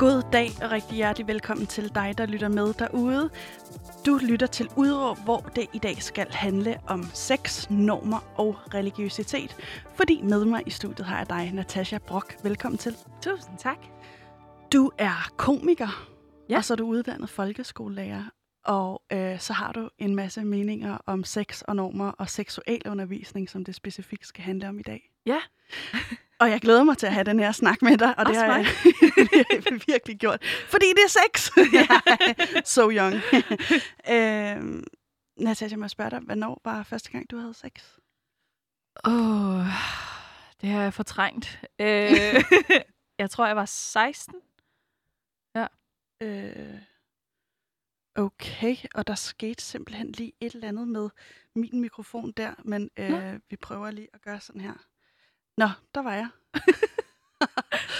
God dag og rigtig hjertelig velkommen til dig, der lytter med derude. Du lytter til Udråb, hvor det i dag skal handle om sex, normer og religiøsitet. Fordi med mig i studiet har jeg dig, Natasha Brock. Velkommen til. Tusind tak. Du er komiker, Ja. og så er du uddannet folkeskolelærer. Og øh, så har du en masse meninger om sex og normer og seksuel undervisning, som det specifikt skal handle om i dag. Ja. Og jeg glæder mig til at have den her snak med dig, og det har, jeg, det har jeg virkelig gjort. Fordi det er sex! so young. øhm, Natasha, må jeg spørge dig, hvornår var første gang, du havde sex? Åh, oh, det har jeg fortrængt. Øh, jeg tror, jeg var 16. Øh, okay, og der skete simpelthen lige et eller andet med min mikrofon der, men øh, vi prøver lige at gøre sådan her. Nå, der var jeg.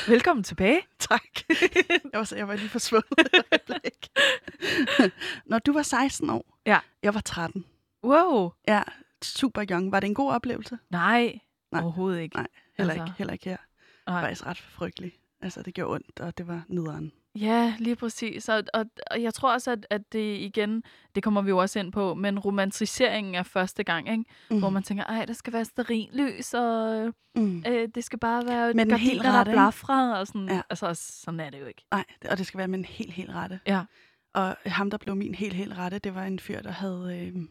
Velkommen tilbage. Tak. jeg, var, jeg var lige forsvundet et øjeblik. Når du var 16 år, Ja. jeg var 13. Wow. Ja, super young. Var det en god oplevelse? Nej, Nej. Overhovedet ikke. Nej, Heller, Altså, ikke, heller ikke her. Det var faktisk ret frygteligt. Altså, det gjorde ondt, og det var nederen. Ja, lige præcis. Og, og, og jeg tror også, at, at det igen, det kommer vi jo også ind på, men romantiseringen er første gang, ikke? Mm. hvor man tænker, ej, der skal være sterillys, og Mm. øh, det skal bare være Men helt der ikke? blafra, og sådan. Ja. Altså, sådan er det jo ikke. Nej, og det skal være med en helt, helt rette. Ja. Og ham, der blev min helt, helt rette, det var en fyr, der havde... Øh,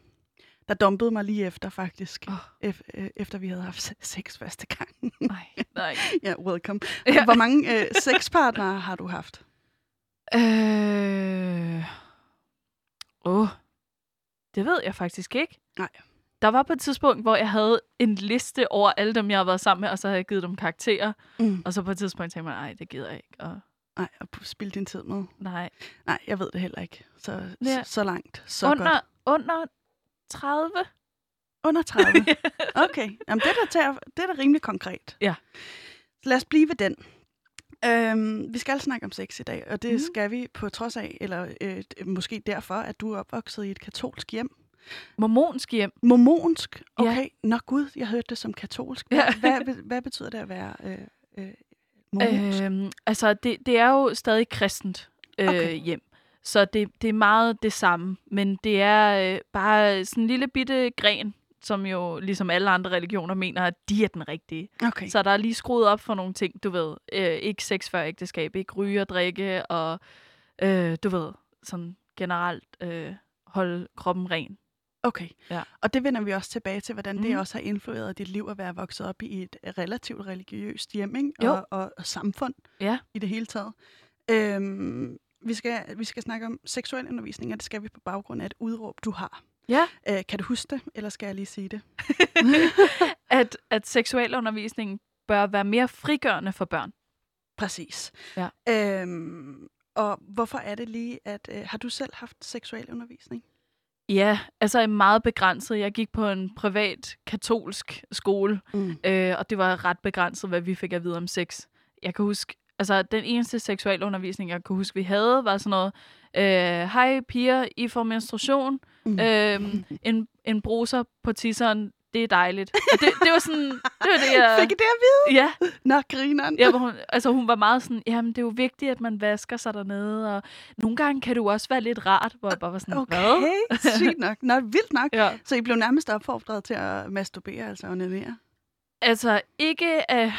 der dumpede mig lige efter, faktisk. Ef, øh, efter vi havde haft se- sex første gang. Nej, nej. ja, welcome. Hvor mange øh, sexpartnere har du haft? Øh... Åh, det ved jeg faktisk ikke. Nej. Der var på et tidspunkt, hvor jeg havde en liste over alle dem, jeg har været sammen med, og så havde jeg givet dem karakterer. Mm. Og så på et tidspunkt tænkte jeg, nej, det gider jeg ikke. Og Nej, at spille din tid med. nej. Nej, jeg ved det heller ikke. Så, Ja. så, så langt, så under, godt. under 30? Under 30. Okay, Jamen, det, er da det er da rimelig konkret. Ja. Så lad os blive ved den. Øhm, vi skal snakke om sex i dag, og det mm. skal vi på trods af, eller øh, måske derfor, at du er opvokset i et katolsk hjem. Mormonsk hjem. Mormonsk? Ja. Okay, nå gud, jeg hørte det som katolsk. Hvad, Ja. hvad, hvad, betyder det at være øh, øh, mormonsk? Øh, Øhm, altså, det, det er jo stadig kristent øh, okay. hjem. Så det, det er meget det samme. Men det er øh, bare sådan en lille bitte gren, som jo ligesom alle andre religioner mener, at de er den rigtige. okay, Så der er lige skruet op for nogle ting, du ved. Øh, ikke sex før ægteskab, ikke ryge og drikke, og øh, du ved, sådan generelt øh, holde kroppen ren. okay. Ja. Og det vender vi også tilbage til, hvordan mm. det Mhm. også har influeret dit liv at være vokset op i et relativt religiøst hjem, ikke? Jo. Og, og, og samfund. Ja. i det hele taget. Øhm, vi, skal, vi skal snakke om seksuel undervisning, og det skal vi på baggrund af et udråb, du har. Ja. Øh, kan du huske det, eller skal jeg lige sige det? At, at seksualundervisningen bør være mere frigørende for børn. Præcis. Ja. Øhm, og hvorfor er det lige, at... Øh, har du selv haft seksuel undervisning? Ja, altså meget begrænset. Jeg gik på en privat katolsk skole, Mm. øh, og det var ret begrænset, hvad vi fik at vide om sex. Jeg kan huske, altså den eneste seksualundervisning, jeg kan huske, vi havde, var sådan noget, øh, hej piger, I får menstruation, Mm. øh, en, en bruser på tisseren, det er dejligt. Og det, det var sådan, det var det, jeg... Fik I det at vide? Ja, Nå, grineren. ja hvor hun, altså hun var meget sådan, jamen det er jo vigtigt, at man vasker sig dernede, og nogle gange kan det jo også være lidt rart, hvor jeg bare var sådan, hvad? Okay, sygt nok. Nå, vildt nok. Ja. Så I blev nærmest opfordret til at masturbere, altså onanere? Altså ikke af,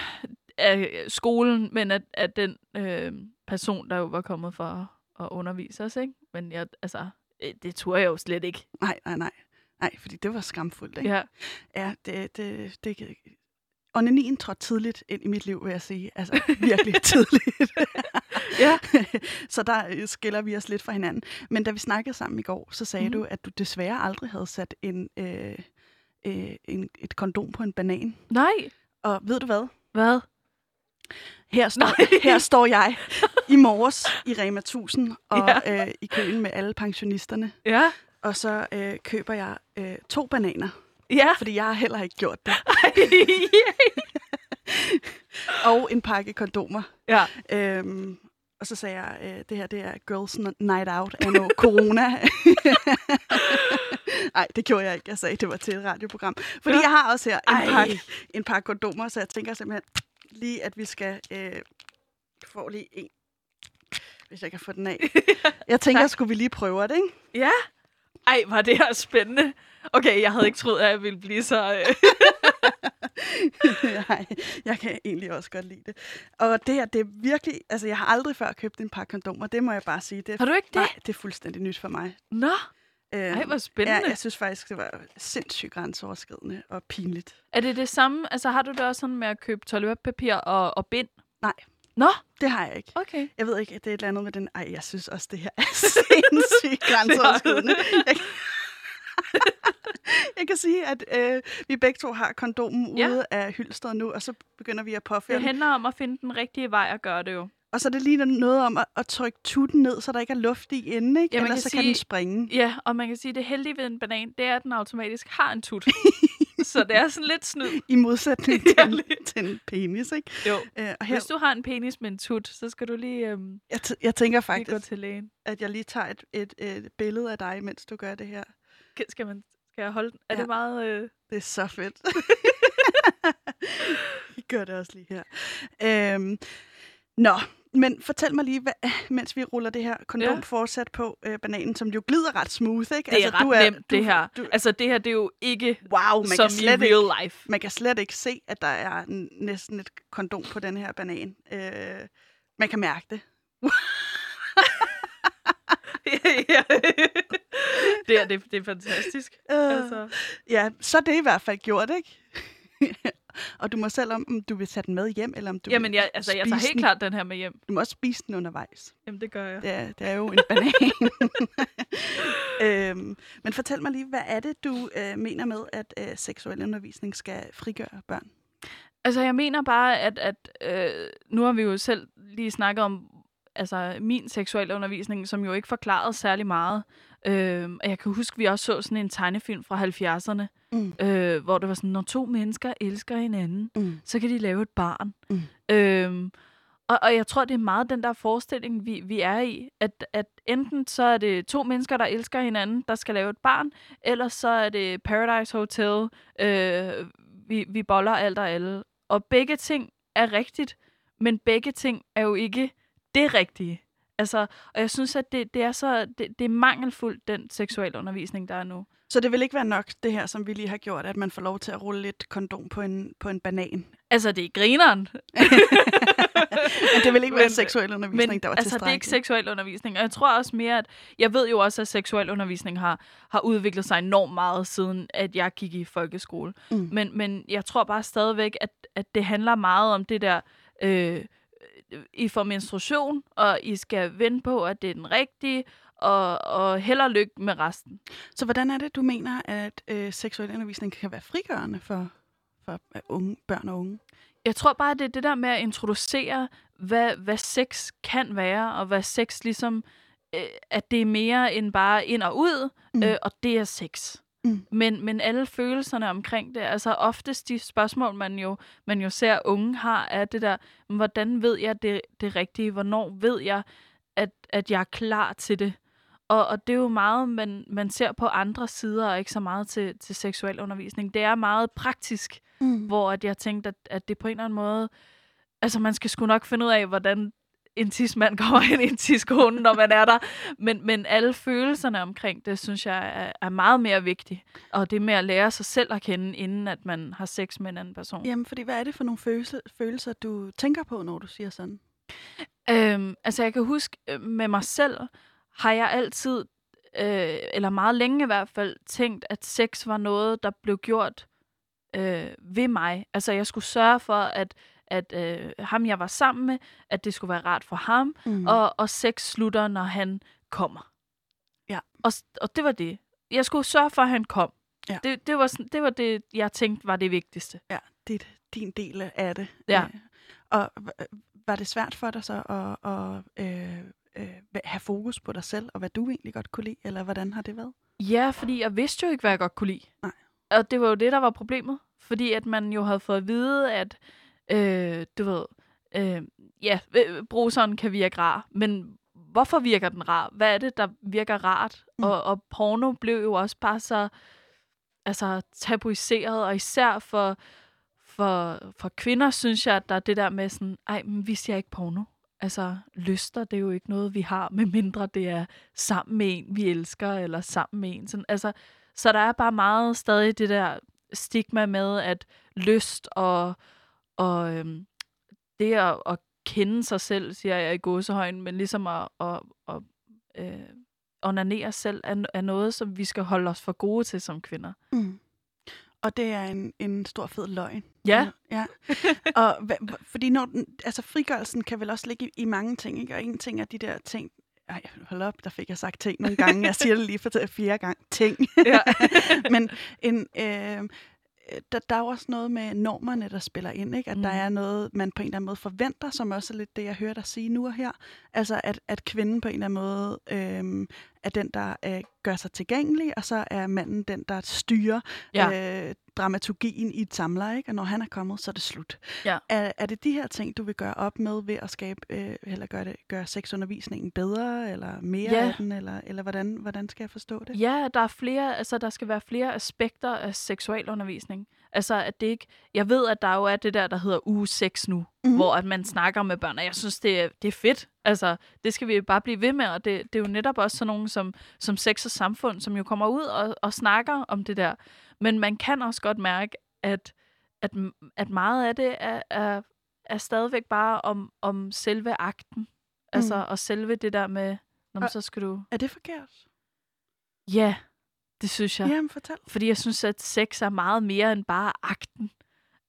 af skolen, men af, af den øh, person, der jo var kommet for at, undervise os, ikke? Men jeg, altså, det turde jeg jo slet ikke. Nej, nej, nej. Nej, fordi det var skamfuldt, ikke? Ja. Ja, det, det, det, onanien trådte tidligt ind i mit liv, vil jeg sige. Altså virkelig tidligt. Ja. så der øh, skiller vi os lidt fra hinanden. Men da vi snakkede sammen i går, så sagde mm. du, at du desværre aldrig havde sat en, øh, øh, en, et kondom på en banan. Nej, Og ved du hvad? hvad? Her står, her står jeg i morges i Rema 1000 og Ja. øh, i køen med alle pensionisterne. Ja. Og så øh, køber jeg øh, to bananer. Ja. Fordi jeg har heller ikke gjort det. Ej, Og en pakke kondomer. ja. Øhm, og så sagde jeg, øh, det her det er Girls Night Out af noget corona. Nej, det gjorde jeg ikke. Jeg sagde, det var til et radioprogram. Fordi Ja. jeg har også her en pakke, en pakke kondomer, så jeg tænker simpelthen lige, at vi skal øh, få lige en, hvis jeg kan få den af. Jeg tænker, skulle vi lige prøve det, ikke? Ja. Ej, var det her spændende. Okay, jeg havde ikke troet, at jeg ville blive så... Øh... Nej, jeg kan egentlig også godt lide det. Og det her, det er virkelig... Altså, jeg har aldrig før købt en pakke kondomer. Det må jeg bare sige. Det er, Har du ikke det? Nej, det er fuldstændig nyt for mig. Nå, Øhm, ej, hvor spændende. Ja, jeg synes faktisk, det var sindssygt grænseoverskridende og pinligt. Er det det samme? Altså, har du det også sådan med at købe toiletpapir og, og bind? Nej. Nå, Det har jeg ikke. okay. Jeg ved ikke, det er et eller andet med den... Ej, jeg synes også, det her er sindssygt grænseoverskridende. Jeg, kan- jeg kan sige, at øh, vi begge to har kondomen Ja. ude af hylstret nu, og så begynder vi at påføre Det handler om at finde den rigtige vej at gøre det jo. Og så er det lige noget om at, at trykke tutten ned, så der ikke er luft i enden, ikke? Ja, Ellers kan så kan sige- den springe. Ja, og man kan sige, at det heldige ved en banan, det er, at den automatisk har en tut. så det er sådan lidt snyd. I modsætning til, en, lige. til en penis, ikke? Jo. Øh, og her, Hvis du har en penis med en tut, så skal du lige, øhm, jeg, t- jeg tænker lige faktisk, gå til lægen. at jeg lige tager et, et, et billede af dig, mens du gør det her. Skal, man, skal jeg holde den? Er Ja. det meget... Øh... Det er så fedt. Vi gør det også lige her. Øhm, nå, men fortæl mig lige, hvad, mens vi ruller det her kondom Ja. fortsat på øh, bananen, som jo glider ret smooth, ikke? Det er ret du er, nemt, det her. Du, Altså, det her, det er jo ikke wow, man som kan, i slet ikke, real life. man kan slet ikke se, at der er næsten et kondom på den her banan. Øh, man kan mærke det. det, er, det, det er fantastisk. Øh, Altså, Ja, så er det i hvert fald gjort, ikke? Og du må selv om, om du vil tage den med hjem, eller om du jamen, jeg, altså, jeg tager helt den. klart den her med hjem. Du må også spise den undervejs. Jamen, det gør jeg. Det er, det er jo en banan. øhm, men fortæl mig lige, hvad er det, du øh, mener med, at øh, seksuel undervisning skal frigøre børn? Altså, jeg mener bare, at, at øh, nu har vi jo selv lige snakket om altså, min seksuelle undervisning, som jo ikke forklarede særlig meget. Øh, og jeg kan huske, vi også så sådan en tegnefilm fra 70'erne, Mm. øh, hvor det var sådan, når to mennesker elsker hinanden, Mm. så kan de lave et barn. Mm. Øhm, og, og jeg tror, det er meget den der forestilling, vi, vi er i, at, at enten så er det to mennesker, der elsker hinanden, der skal lave et barn, eller så er det Paradise Hotel, øh, vi, vi boller alt og alle. Og begge ting er rigtigt, men begge ting er jo ikke det rigtige. Altså, og jeg synes, at det, det er så det, det er mangelfuldt, den seksuelle undervisning, der er nu. Så det vil ikke være nok, det her, som vi lige har gjort, at man får lov til at rulle lidt kondom på en, på en banan. Altså, det er grineren. Men det vil ikke være Men- seksuel undervisning, Men der var altså, det er ikke seksuel undervisning. Og jeg tror også mere, at jeg ved jo også, at seksuel undervisning har, har udviklet sig enormt meget, siden at jeg gik i folkeskole. Mm. Men, men jeg tror bare stadigvæk, at, at det handler meget om det der, øh, I får menstruation, og I skal vente på, at det er den rigtige, og, og held og lykke med resten. Så hvordan er det, du mener, at øh, seksuel undervisning kan være frigørende for, for øh, unge, børn og unge? Jeg tror bare, det er det der med at introducere, hvad, hvad sex kan være, og hvad sex ligesom, øh, at det er mere end bare ind og ud, Mm. mm. øh, og det er sex. Mm. Men, men alle følelserne omkring det, altså oftest de spørgsmål, man jo, man jo ser unge har, er det der, hvordan ved jeg det, det rigtige? Hvornår ved jeg, at, at jeg er klar til det? Og, og det er jo meget, man, man ser på andre sider, og ikke så meget til, til seksuel undervisning. Det er meget praktisk Mm. hvor at jeg tænkte, at, at det på en eller anden måde... Altså, man skal sgu nok finde ud af, hvordan en tidsmand kommer ind i en tidskone, når man er der. Men, men alle følelserne omkring det, synes jeg er, er meget mere vigtigt. Og det med at lære sig selv at kende, inden at man har sex med en anden person. Jamen, fordi hvad er det for nogle følelser, følelser, du tænker på, når du siger sådan? Øhm, altså, jeg kan huske øh, med mig selv, har jeg altid, øh, eller meget længe i hvert fald, tænkt, at sex var noget, der blev gjort øh, ved mig. Altså, jeg skulle sørge for, at, at øh, ham, jeg var sammen med, at det skulle være rart for ham, Mm. og, og sex slutter, når han kommer. Ja. Og, og det var det. Jeg skulle sørge for, at han kom. Ja. Det, det, var, sådan, det var det, jeg tænkte var det vigtigste. Ja, det er din del af det. Ja. Øh, Og var det svært for dig så at, at øh, øh, have fokus på dig selv, og hvad du egentlig godt kunne lide, eller hvordan har det været? Ja, fordi jeg vidste jo ikke, hvad jeg godt kunne lide. Nej. og det var jo det, der var problemet. Fordi at man jo havde fået at vide, at, øh, du ved, øh, ja, øh, bruseren kan virke rar, men hvorfor virker den rar? Hvad er det, der virker rart? Mm. Og, og porno blev jo også bare så altså, tabuiseret, og især for, for, for kvinder, synes jeg, at der er det der med sådan, ej, men vi ser ikke porno. Altså, lyster, det er jo ikke noget, vi har, med mindre det er sammen med en, vi elsker, eller sammen med en. Sådan, altså, så der er bare meget stadig det der stigma med, at lyst og, og øhm, det at, at kende sig selv, siger jeg i gåsehøjen, men ligesom at, at, at øh, onanere selv er, er noget, som vi skal holde os for gode til som kvinder. Mm. Og det er en, en stor fed løgn. Ja. ja. og fordi når den, altså frigørelsen kan vel også ligge i, i mange ting, ikke? Og en ting er de der ting, ej, hold op, der fik jeg sagt ting nogle gange. Jeg siger det lige for fjerde gang. Ting. Ja. Men en, øh, der, der er jo også noget med normerne, der spiller ind, ikke? At mm. der er noget, man på en eller anden måde forventer, som også er lidt det, jeg hører dig sige nu og her. Altså, at, at kvinden på en eller anden måde øh, er den, der øh, gør sig tilgængelig, og så er manden den, der styrer ja. øh, dramaturgien i et samler, ikke? Og når han er kommet, så er det slut. Ja. Er, er det de her ting, du vil gøre op med ved at skabe, øh, eller gøre, det, gøre sexundervisningen bedre, eller mere Ja. af den, eller, eller hvordan, hvordan skal jeg forstå det? Ja, der er flere, altså der skal være flere aspekter af seksualundervisning. Altså at det ikke, jeg ved, at der jo er det der, der hedder uge 6 nu, Mhm. mm-hmm. hvor at man snakker med børn, og jeg synes, det er, det er fedt. Altså, det skal vi bare blive ved med, og det, det er jo netop også sådan nogen som, som sex og samfund, som jo kommer ud og, og snakker om det der. Men man kan også godt mærke, at, at, at meget af det er, er, er stadigvæk bare om, om selve akten. Altså, Mm. og selve det der med, Nå, så skal du... Er det forkert? Ja, det synes jeg. Ja. Jamen, fortæl. Fordi jeg synes, at sex er meget mere end bare akten.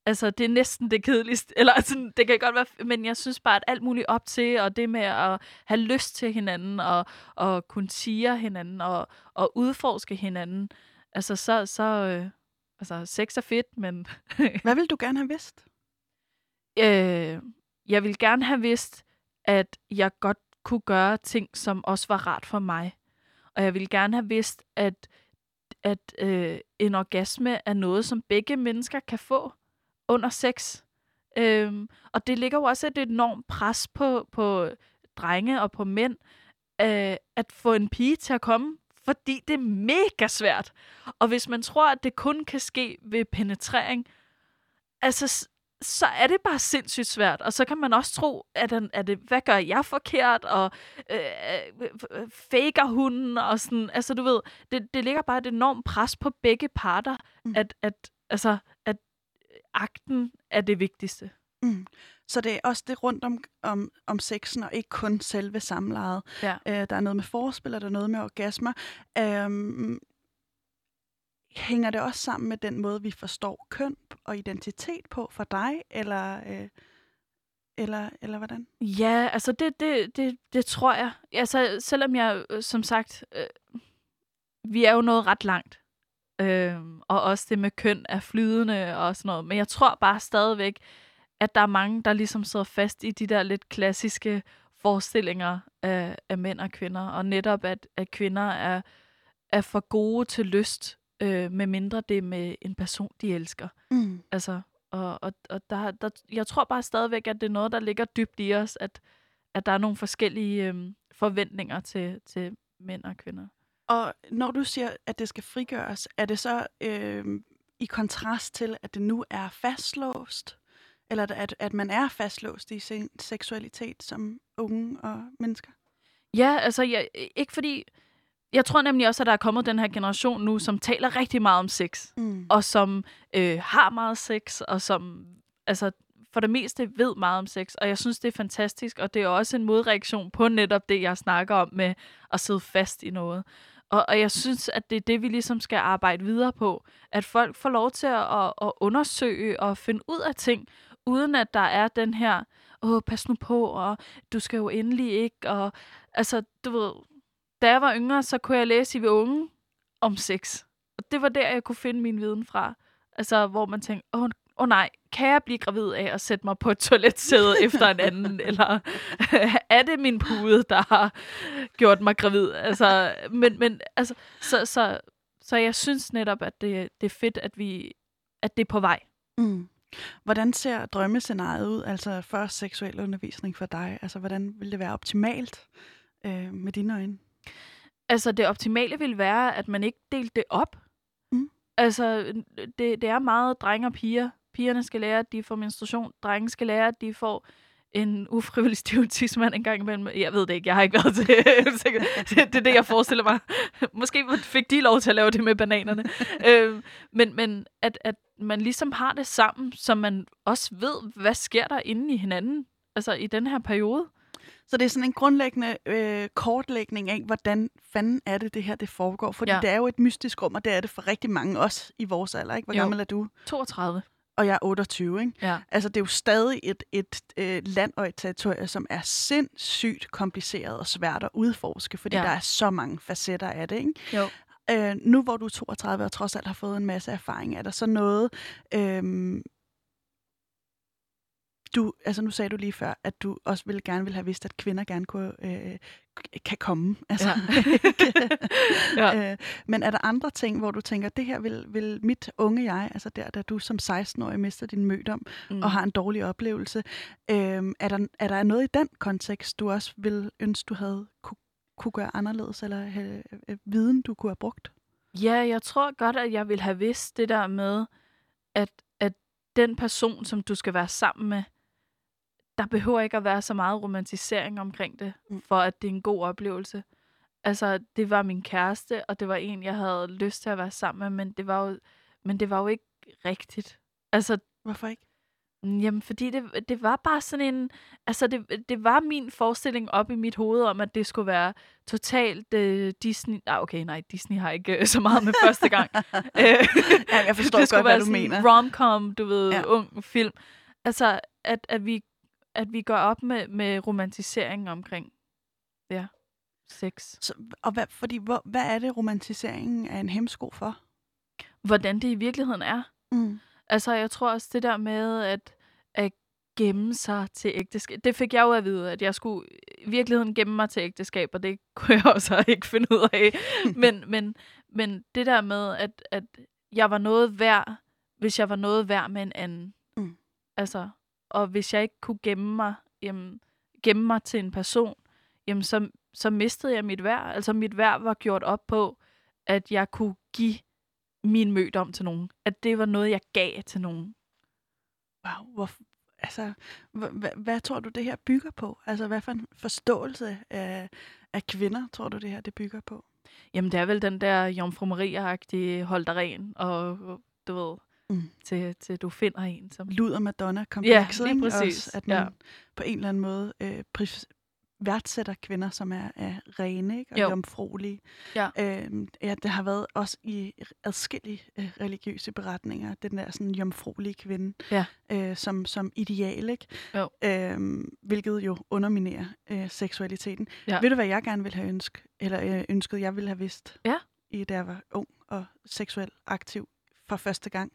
Altså, det er næsten det kedeligste. Eller sådan, det kan godt være, men jeg synes bare, at alt muligt op til, og det med at have lyst til hinanden, og, og kunne sige hinanden, og, og udforske hinanden. Altså, så, så øh, altså, sex er fedt, men Hvad vil du gerne have vidst? øh, jeg vil gerne have vidst, at jeg godt kunne gøre ting, som også var rart for mig. Og jeg vil gerne have vidst, at, at øh, en orgasme er noget, som begge mennesker kan få under sex. Øhm, og det ligger jo også et enormt pres på, på drenge og på mænd, øh, at få en pige til at komme, fordi det er mega svært. Og hvis man tror, at det kun kan ske ved penetrering, altså så er det bare sindssygt svært. Og så kan man også tro, at den, er det, hvad gør jeg forkert, og øh, øh, faker hunden, og sådan, altså du ved, det, det ligger bare et enormt pres på begge parter, mm. at, at, altså, at akten er det vigtigste. Mm. Så det er også det rundt om, om, om sexen, og ikke kun selve samlejet. Ja. Øh, der er noget med forspil, og der er noget med orgasmer. Øhm, hænger det også sammen med den måde, vi forstår køn og identitet på for dig, eller, øh, eller, eller hvordan? Ja, altså det, det, det, det tror jeg. Altså, selvom jeg, øh, som sagt, øh, vi er jo noget ret langt. Øh, og også det med køn er flydende og sådan noget. Men jeg tror bare stadigvæk, at der er mange, der ligesom sidder fast i de der lidt klassiske forestillinger af, af mænd og kvinder. Og netop, at, at kvinder er, er for gode til lyst, øh, med mindre det er med en person, de elsker. Mm. Altså, og, og, og der, der, jeg tror bare stadigvæk, at det er noget, der ligger dybt i os, at, at der er nogle forskellige øhm, forventninger til, til mænd og kvinder. Og når du siger, at det skal frigøres, er det så øh, i kontrast til, at det nu er fastlåst? Eller at, at man er fastlåst i sin seksualitet som unge og mennesker? Ja, altså, jeg, ikke fordi... Jeg tror nemlig også, at der er kommet den her generation nu, som taler rigtig meget om sex, Mm. og som øh, har meget sex, og som altså, for det meste ved meget om sex. Og jeg synes, det er fantastisk, og det er også en modreaktion på netop det, jeg snakker om med at sidde fast i noget. Og, og jeg synes, at det er det, vi ligesom skal arbejde videre på. At folk får lov til at, at, at undersøge og finde ud af ting, uden at der er den her, åh, pas nu på, og du skal jo endelig ikke, og altså, du ved, da jeg var yngre, så kunne jeg læse i ved unge om sex. Og det var der, jeg kunne finde min viden fra. Altså, hvor man tænkte, åh, åh nej, kan jeg blive gravid af at sætte mig på et toiletsæde efter en anden? Eller er det min pude, der har gjort mig gravid? Altså, men, men altså, så, så, så jeg synes netop, at det, det er fedt, at, vi, at det er på vej. Mm. Hvordan ser drømmescenariet ud, altså for seksuel undervisning for dig? Altså, hvordan vil det være optimalt øh, med dine øjne? Altså, det optimale vil være, at man ikke delte det op. Mm. Altså, det, det er meget drenge og piger. Pigerne skal lære, at de får menstruation. Drenge skal lære, at de får en ufrivillig stiv tidsmand en gang imellem. Jeg ved det ikke, jeg har ikke været til det. det er det, jeg forestiller mig. Måske fik de lov til at lave det med bananerne. øh, men men at, at man ligesom har det sammen, så man også ved, hvad sker der inde i hinanden, altså i den her periode. Så det er sådan en grundlæggende øh, kortlægning af, hvordan fanden er det, det her det foregår. Fordi ja. det er jo et mystisk rum, og det er det for rigtig mange, også i vores alder. Ikke? Hvor jo. gammel er du? 32 og jeg er 28. Ikke? Ja. Altså, det er jo stadig et, et øh, land og et territorie, som er sindssygt kompliceret og svært at udforske, fordi ja. der er så mange facetter af det. Ikke? Jo. Øh, nu hvor du er 32 og trods alt har fået en masse erfaring, er der så noget, øh, du, altså nu sagde du lige før, at du også ville gerne vil have vidst, at kvinder gerne kunne, øh, kan komme. Altså, ja. ja. øh, men er der andre ting, hvor du tænker, det her vil, vil mit unge jeg, altså der, da du som 16-årig mister din mødom mm. og har en dårlig oplevelse, øh, er, der, er der noget i den kontekst, du også vil ønske, du havde kunne, kunne gøre anderledes, eller have, øh, viden, du kunne have brugt? Ja, jeg tror godt, at jeg ville have vidst det der med, at, at den person, som du skal være sammen med, der behøver ikke at være så meget romantisering omkring det, mm. for at det er en god oplevelse. Altså, det var min kæreste, og det var en, jeg havde lyst til at være sammen med, men det var jo, men det var jo ikke rigtigt. Altså, Hvorfor ikke? Jamen, fordi det, det var bare sådan en... Altså, det, det var min forestilling op i mit hoved om, at det skulle være totalt uh, Disney... Ah, okay, nej, Disney har ikke uh, så meget med første gang. ja, jeg forstår det godt, hvad du mener. rom-com, du ved, ja. ung film. Altså, at, at vi at vi går op med, med romantisering omkring ja, sex. Så, og hvad, fordi, hvor, hvad er det, romantiseringen er en hemsko for? Hvordan det i virkeligheden er. Mm. Altså, jeg tror også det der med at, at gemme sig til ægteskab. Det fik jeg jo at vide, at jeg skulle i virkeligheden gemme mig til ægteskab, og det kunne jeg også ikke finde ud af. men, men, men det der med, at, at jeg var noget værd, hvis jeg var noget værd med en anden. Mm. Altså, og hvis jeg ikke kunne gemme mig, jamen, gemme mig til en person, jamen, så, så mistede jeg mit værd. Altså mit værd var gjort op på, at jeg kunne give min mødom til nogen. At det var noget, jeg gav til nogen. Wow, hvor, altså, hvad, hvad tror du, det her bygger på? Altså, hvad for en forståelse af, af kvinder, tror du, det her det bygger på? Jamen, det er vel den der Jomfru Maria-agtige hold dig ren, og du ved, mm. til, til du finder en. Som... Luder Madonna-komplekset. Ja, lige præcis. Også, at man ja. på en eller anden måde øh, værdsætter kvinder, som er, er rene ikke? og jo. jomfruelige. Ja. Øhm, ja, det har været også i adskillige øh, religiøse beretninger, den der sådan jomfruelige kvinde, ja. øh, som, som ideal, ikke? Jo. Øhm, hvilket jo underminerer øh, seksualiteten. Ja. Ved du, hvad jeg gerne ville have ønsket, eller øh, ønsket, jeg ville have vidst, ja. i da jeg var ung og seksuelt aktiv for første gang,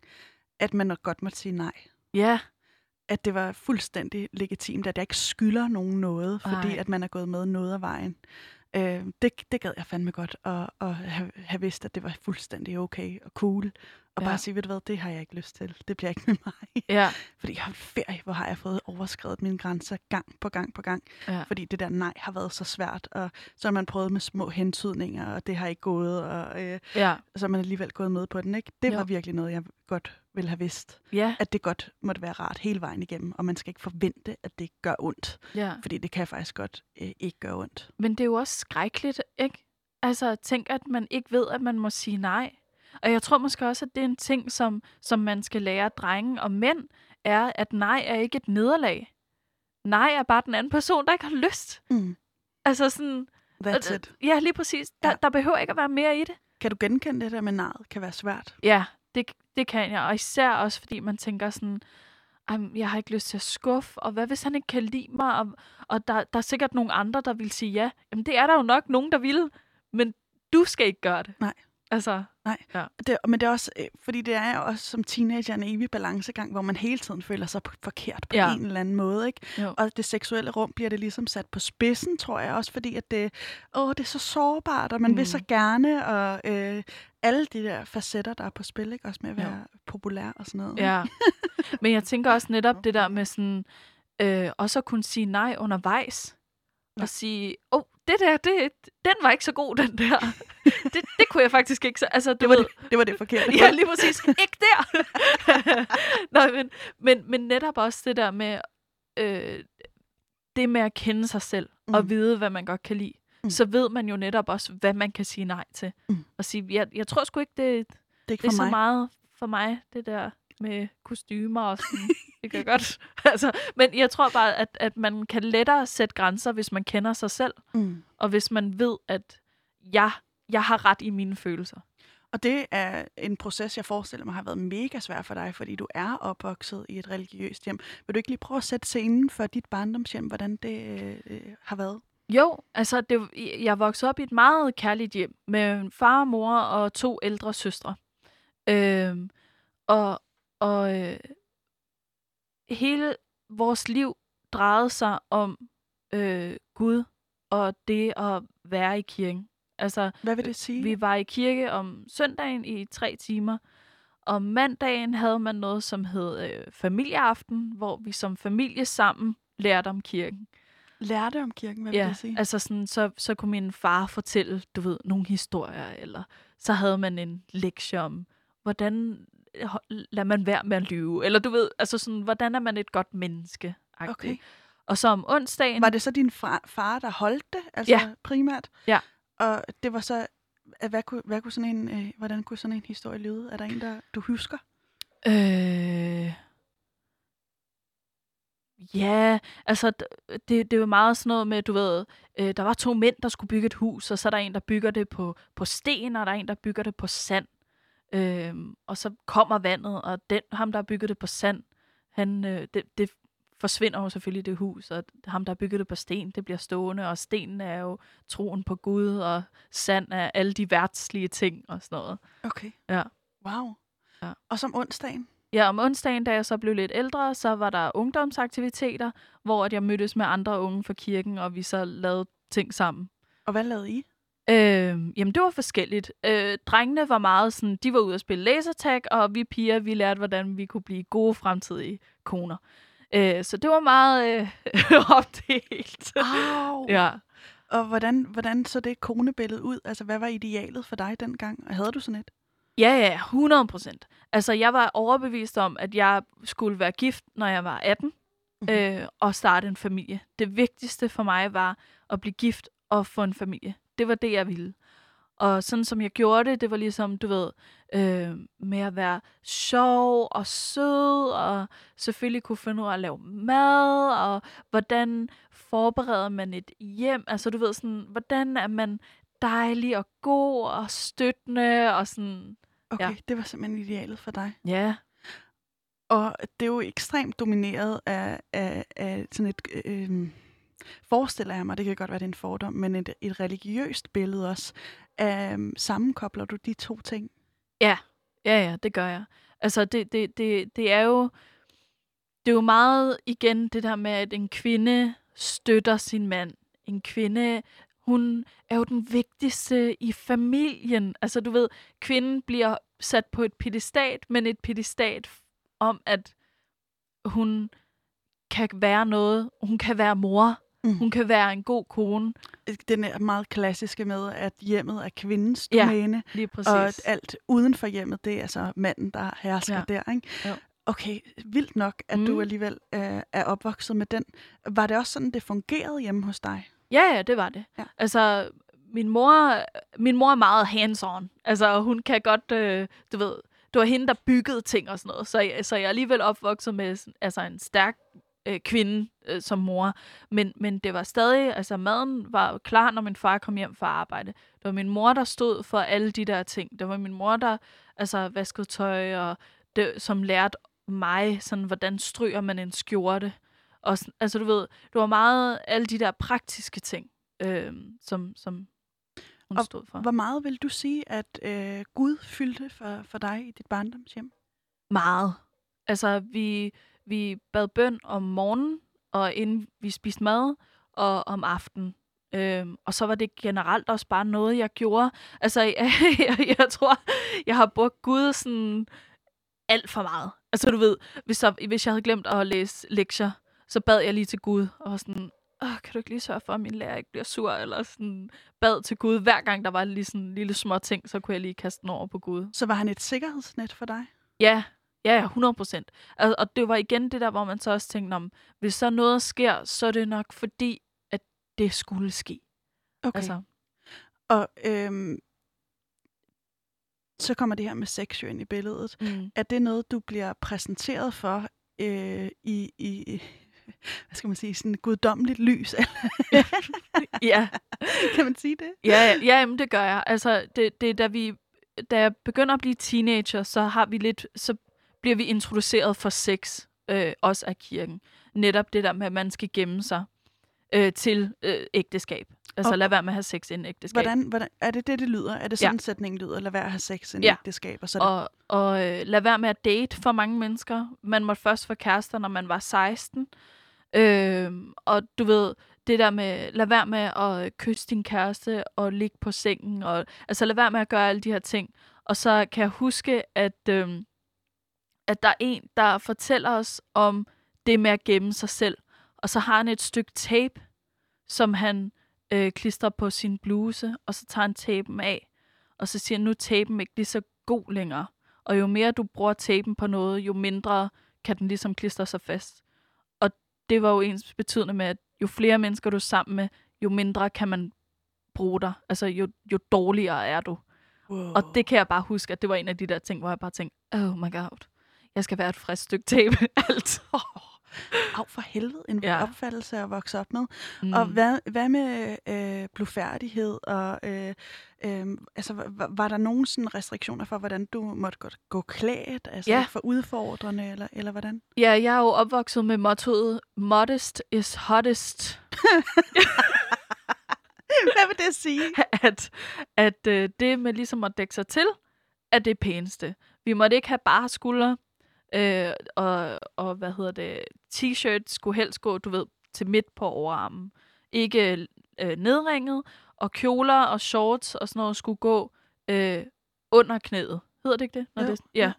at man nok godt måtte sige nej. Ja. At det var fuldstændig legitimt, at jeg ikke skylder nogen noget, fordi Ej. at man er gået med noget af vejen. Øh, det, det gad jeg fandme godt at, at have, have vidst, at det var fuldstændig okay og cool. Og ja. bare sige, ved du hvad, det har jeg ikke lyst til. Det bliver ikke med mig. Ja. Fordi jeg har ferie, hvor har jeg fået overskrevet mine grænser gang på gang på gang. Ja. Fordi det der nej har været så svært. Og så har man prøvet med små hentydninger, og det har ikke gået. Og øh, ja. så har man alligevel gået med på den. Ikke? Det jo. var virkelig noget, jeg godt ville have vidst. Ja. At det godt måtte være rart hele vejen igennem, og man skal ikke forvente, at det gør ondt. Ja. Fordi det kan faktisk godt øh, ikke gøre ondt. Men det er jo også skrækkeligt, ikke? Altså, tænk, at man ikke ved, at man må sige nej. Og jeg tror måske også, at det er en ting, som, som man skal lære drenge og mænd, er, at nej er ikke et nederlag. Nej er bare den anden person, der ikke har lyst. Mm. Altså sådan... That's it. Ja, lige præcis. Der, ja. der behøver ikke at være mere i det. Kan du genkende det der med nejet kan være svært? Ja, det, det kan jeg. Og især også, fordi man tænker sådan, jeg har ikke lyst til at skuffe, og hvad hvis han ikke kan lide mig? Og, og der, der er sikkert nogle andre, der vil sige ja. Jamen, det er der jo nok nogen, der vil, men du skal ikke gøre det. Nej. Altså, Det, men det er også, øh, fordi det er jo også som teenager en evig balancegang, hvor man hele tiden føler sig forkert på Ja. en eller anden måde. Ikke? jo. Og det seksuelle rum bliver det ligesom sat på spidsen, tror jeg også, fordi at det, åh, det er så sårbart, og man mm. vil så Mm. gerne, og øh, alle de der facetter, der er på spil, ikke? også med at Jo. være populær og sådan noget. Ja. Men jeg tænker også netop det der med sådan, øh, også at kunne sige nej undervejs. Ja. Og sige, åh, oh, det der, det, den var ikke så god, den der. det, det kunne jeg faktisk ikke. Så, altså, du Det var ved, det, det var det forkerte. ja, lige præcis. Ikke der. Nej, men, men, men netop også det der med, øh, det med at kende sig selv, mm. og vide, hvad man godt kan lide. Mm. Så ved man jo netop også, hvad man kan sige nej til. Mm. Og sige, jeg, jeg tror sgu ikke, det, Det er ikke det er så mig. meget for mig, det der med kostymer og sådan. det kan godt. altså, men jeg tror bare, at, at man kan lettere sætte grænser, hvis man kender sig selv, Mm. og hvis man ved, at jeg, jeg har ret i mine følelser. Og det er en proces, jeg forestiller mig har været mega svær for dig, fordi du er opvokset i et religiøst hjem. Vil du ikke lige prøve at sætte scenen for dit barndomshjem, hvordan det øh, øh, har været? Jo, altså det, jeg voksede op i et meget kærligt hjem med far, mor og to ældre søstre. Øhm, og og øh, hele vores liv drejede sig om øh, Gud og det at være i kirken. Altså, Hvad vil det sige? vi var i kirke om søndagen i tre timer. Om mandagen havde man noget, som hed øh, familieaften, hvor vi som familie sammen lærte om kirken. lærte om kirken, hvad vil Ja, det sige? altså sådan, så, så kunne min far fortælle, du ved, nogle historier, eller så havde man en lektie om, hvordan lader man være med at lyve, eller du ved, altså sådan, hvordan er man et godt menneske -agtigt. Okay. Og så om onsdagen, Var det så din far, far der holdt det, altså Ja. primært? Ja. Og det var så, hvad kunne, hvad kunne sådan en, øh, hvordan kunne sådan en historie lyde? Er der en, der du husker? Øh... Ja, altså det, det er jo meget sådan noget med, du ved, øh, der var to mænd, der skulle bygge et hus, og så er der en, der bygger det på, på sten, og der er en, der bygger det på sand. Øhm, og så kommer vandet, og den, ham, der har bygget det på sand, han, øh, det, det forsvinder jo selvfølgelig det hus, og ham, der har bygget det på sten, det bliver stående, og stenen er jo troen på Gud, og sand er alle de værtslige ting og sådan noget. Okay. Ja. Wow. Ja. Og som onsdagen? Ja, om onsdagen, da jeg så blev lidt ældre, så var der ungdomsaktiviteter, hvor at jeg mødtes med andre unge fra kirken, og vi så lavede ting sammen. Og hvad lavede I? Øh, jamen, det var forskelligt. Øh, drengene var meget sådan, de var ude at spille lasertag, og vi piger, vi lærte, hvordan vi kunne blive gode fremtidige koner. Øh, så det var meget øh, opdelt. Au. ja. Og hvordan, hvordan så det konebillede ud? Altså, hvad var idealet for dig dengang? Og havde du sådan et? Ja, ja, 100 procent. Altså, jeg var overbevist om, at jeg skulle være gift, når jeg var 18, Mhm. øh, og starte en familie. Det vigtigste for mig var at blive gift og få en familie. Det var det, jeg ville. Og sådan som jeg gjorde det, det var ligesom, du ved, øh, med at være sjov og sød, og selvfølgelig kunne finde ud af at lave mad, og hvordan forbereder man et hjem. Altså, du ved, sådan, hvordan er man dejlig og god og støttende, og sådan, Okay, Ja. det var simpelthen idealet for dig. ja, Og det er jo ekstremt domineret af, af, af sådan et... Øh, forestiller jeg mig, det kan godt være, det er en fordom, men et, et religiøst billede også. Øh, sammenkobler du de to ting? Ja, ja, det gør jeg. Altså, det, det, det, det er jo det er jo meget igen det der med, at en kvinde støtter sin mand. En kvinde, hun er jo den vigtigste i familien. Altså, du ved, kvinden bliver sat på et pedestat, men et pedestat om, at hun kan være noget. Hun kan være mor. Mm. Hun kan være en god kone. Den er meget klassiske med, at hjemmet er kvindens Ja, domæne, Lige præcis. og at alt uden for hjemmet, det er så manden, der hersker Ja. der. Ikke? Jo. Okay, vildt nok, at mm. du alligevel øh, er opvokset med den. Var det også sådan, det fungerede hjemme hos dig? Ja, ja, det var det. Ja. Altså, min mor, min mor er meget hands-on. Altså, hun kan godt, øh, du ved, det var hende, der byggede ting og sådan noget. Så, så jeg er alligevel opvokset med altså, en stærk øh, kvinde øh, som mor. Men, men det var stadig, altså maden var klar, når min far kom hjem fra arbejde. Det var min mor, der stod for alle de der ting. Det var min mor, der altså, vaskede tøj, og det, som lærte mig, sådan, hvordan stryger man en skjorte. Og, altså, du ved, det var meget alle de der praktiske ting, øh, som, som hun Og stod for. Hvor meget vil du sige, at øh, Gud fyldte for, for dig i dit barndomshjem? Meget. Altså, vi, vi bad bøn om morgenen, og inden vi spiste mad, og om aftenen. Øhm, og så var det generelt også bare noget, jeg gjorde. Altså, jeg, jeg, jeg tror, jeg har brugt Gud sådan alt for meget. Altså, du ved, hvis, så, hvis jeg havde glemt at læse lektier, så bad jeg lige til Gud, og var sådan, Åh, kan du ikke lige sørge for, at min lærer ikke bliver sur? Eller sådan bad til Gud. Hver gang der var lige sådan en lille små ting, så kunne jeg lige kaste den over på Gud. Så var han et sikkerhedsnet for dig? Ja, ja, ja, 100 procent. Og, og det var igen det der, hvor man så også tænkte, om hvis så noget sker, så er det nok fordi, at det skulle ske. Okay. Altså, Og øhm, så kommer det her med sex jo ind i billedet. mm. Er det noget, du bliver præsenteret for øh, i, i, hvad skal man sige, sådan et guddommeligt lys? ja, kan man sige det? ja, ja, ja jamen, det gør jeg. Altså, det, det da vi, da jeg begynder at blive teenager, så har vi lidt, så bliver vi introduceret for sex, øh, også af kirken. Netop det der med, at man skal gemme sig øh, til øh, ægteskab. Altså, Og- lad være med at have sex inden ægteskab. Hvordan, hvordan, er det det, det lyder? Er det sådan, ja. sætningen lyder? Lad være at have sex i en Ja. ægteskab, og så det Og, og øh, lad være med at date for mange mennesker. Man måtte først få kærester, når man var 16. Øh, og du ved, det der med, lad være med at øh, kysse din kæreste og ligge på sengen. Og, altså lad være med at gøre alle de her ting. Og så kan jeg huske, at, øh, at der er en, der fortæller os om det med at gemme sig selv. Og så har han et stykke tape, som han øh, klistrer på sin bluse, og så tager han tapen af. Og så siger han, nu er tapen ikke lige så god længere. Og jo mere du bruger tapen på noget, jo mindre kan den ligesom klistre sig fast. Og det var jo ens betydende med, at jo flere mennesker du er sammen med, jo mindre kan man bruge dig. Altså jo, jo dårligere er du. wow. Og det kan jeg bare huske, at det var en af de der ting, hvor jeg bare tænkte, oh my god, jeg skal være et frisk stykke tape. Alt. Af for helvede, en ja. Opfattelse at vokse op med. Mm. Og hvad, hvad med øh, blufærdighed? Og, øh, øh, altså, var, var der nogen sådan restriktioner for, hvordan du måtte gå, gå klædt? Altså Ja. for udfordrende, eller, eller hvordan? Ja, jeg er jo opvokset med mottoet, modest is hottest. Hvad vil det sige? at, at øh, det med ligesom at dække sig til, er det pæneste. Vi måtte ikke have bare skuldre, øh, og, og hvad hedder det, t-shirt skulle helst gå, du ved, til midt på overarmen. Ikke øh, nedringet, og kjoler og shorts og sådan noget skulle gå øh, under knæet. Hedder det ikke det? Når Jo, det ja,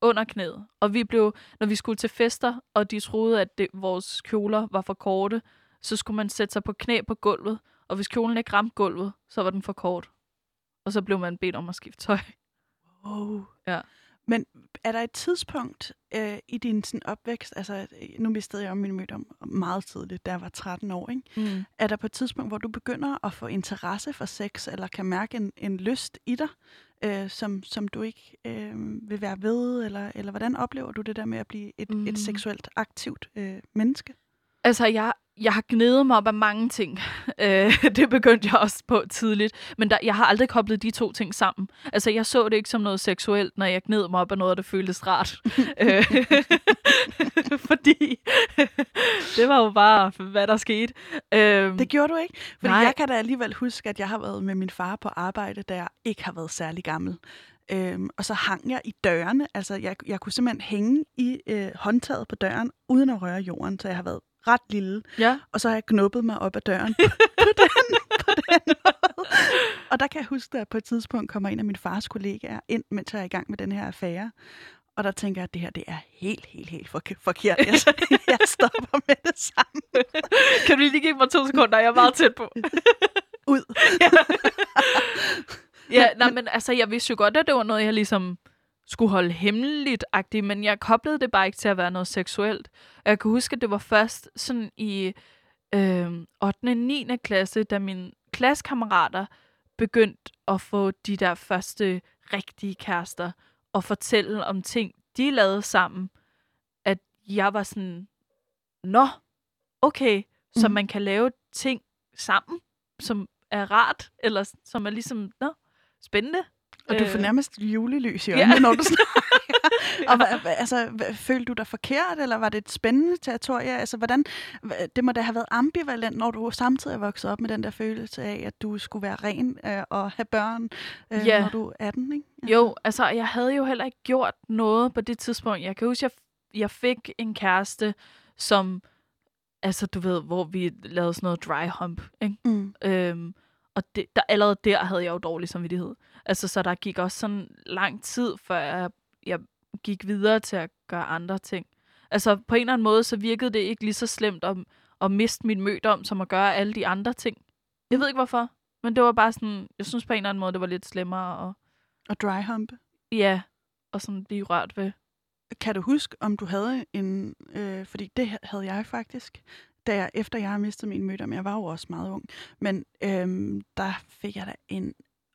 under knæet. Og vi blev, når vi skulle til fester, og de troede, at det, vores kjoler var for korte, så skulle man sætte sig på knæ på gulvet, og hvis kjolen ikke ramte gulvet, så var den for kort. Og så blev man bedt om at skifte tøj. Oh. Ja. Men er der et tidspunkt øh, i din sådan, opvækst, altså nu mistede jeg jo min mødom meget tidligt, da jeg var 13 år, ikke? Mm. Er der på et tidspunkt, hvor du begynder at få interesse for sex, eller kan mærke en, en lyst i dig, øh, som, som du ikke øh, vil være ved, eller, eller hvordan oplever du det der med at blive et. Mm. et seksuelt aktivt øh, menneske? Altså, jeg, jeg har gnedet mig op af mange ting. Øh, det begyndte jeg også på tidligt. Men der, jeg har aldrig koblet de to ting sammen. Altså, jeg så det ikke som noget seksuelt, når jeg gned mig op af noget, der føltes rart. Øh, Fordi det var jo bare, hvad der skete. Øh, Det gjorde du ikke? Fordi Nej. jeg kan da alligevel huske, at jeg har været med min far på arbejde, da jeg ikke har været særlig gammel. Øhm, og så hang jeg i dørene. Altså, jeg, jeg kunne simpelthen hænge i øh, håndtaget på døren, uden at røre jorden, så jeg har været ret lille. ja. Og så har jeg knuppet mig op ad døren på, den, på den måde. Og der kan jeg huske, at på et tidspunkt kommer en af min fars kollegaer ind, mens jeg er i gang med den her affære. Og der tænker jeg, at det her det er helt, helt, helt fork- forkert. Jeg, jeg stopper med det samme. Kan du lige give mig to sekunder? Jeg er meget tæt på. Ud. Ja, nej, men altså, jeg vidste jo godt, at det var noget, jeg ligesom skulle holde hemmeligt -agtigt, men jeg koblede det bare ikke til at være noget seksuelt. Og jeg kan huske, at det var først sådan i øh, 8. og 9. klasse, da mine klassekammerater begyndte at få de der første rigtige kærester og fortælle om ting, de lavede sammen, at jeg var sådan, nå, okay, så Mhm. man kan lave ting sammen, som er rart, eller som er ligesom, nå, spændende. Og du får Øh, nærmest julelys i ja. øjnene, når du snakker. og hvad, altså, hvad, følte du dig forkert, eller var det et spændende territorie? Altså, hvordan, hva- det må da have været ambivalent, når du samtidig vokset op med den der følelse af, at du skulle være ren øh, og have børn, øh, Ja. når du er 18, ikke? Jo, altså, jeg havde jo heller ikke gjort noget på det tidspunkt. Jeg kan huske, jeg, jeg fik en kæreste, som, altså, du ved, hvor vi lavede sådan noget dry hump, ikke? Mm. Øhm, og det, der, allerede der havde jeg jo dårlig samvittighed. Altså, så der gik også sådan lang tid, før jeg, jeg gik videre til at gøre andre ting. Altså, på en eller anden måde, så virkede det ikke lige så slemt at, at miste min mødom, som at gøre alle de andre ting. Jeg ved ikke hvorfor, men det var bare sådan, jeg synes på en eller anden måde, det var lidt slemmere og Og dry humpe. Ja, og sådan blive rørt ved. Kan du huske, om du havde en... Øh, fordi det havde jeg faktisk, da jeg, efter jeg har mistet min mødom. Jeg var jo også meget ung. Men øhm, der fik jeg da en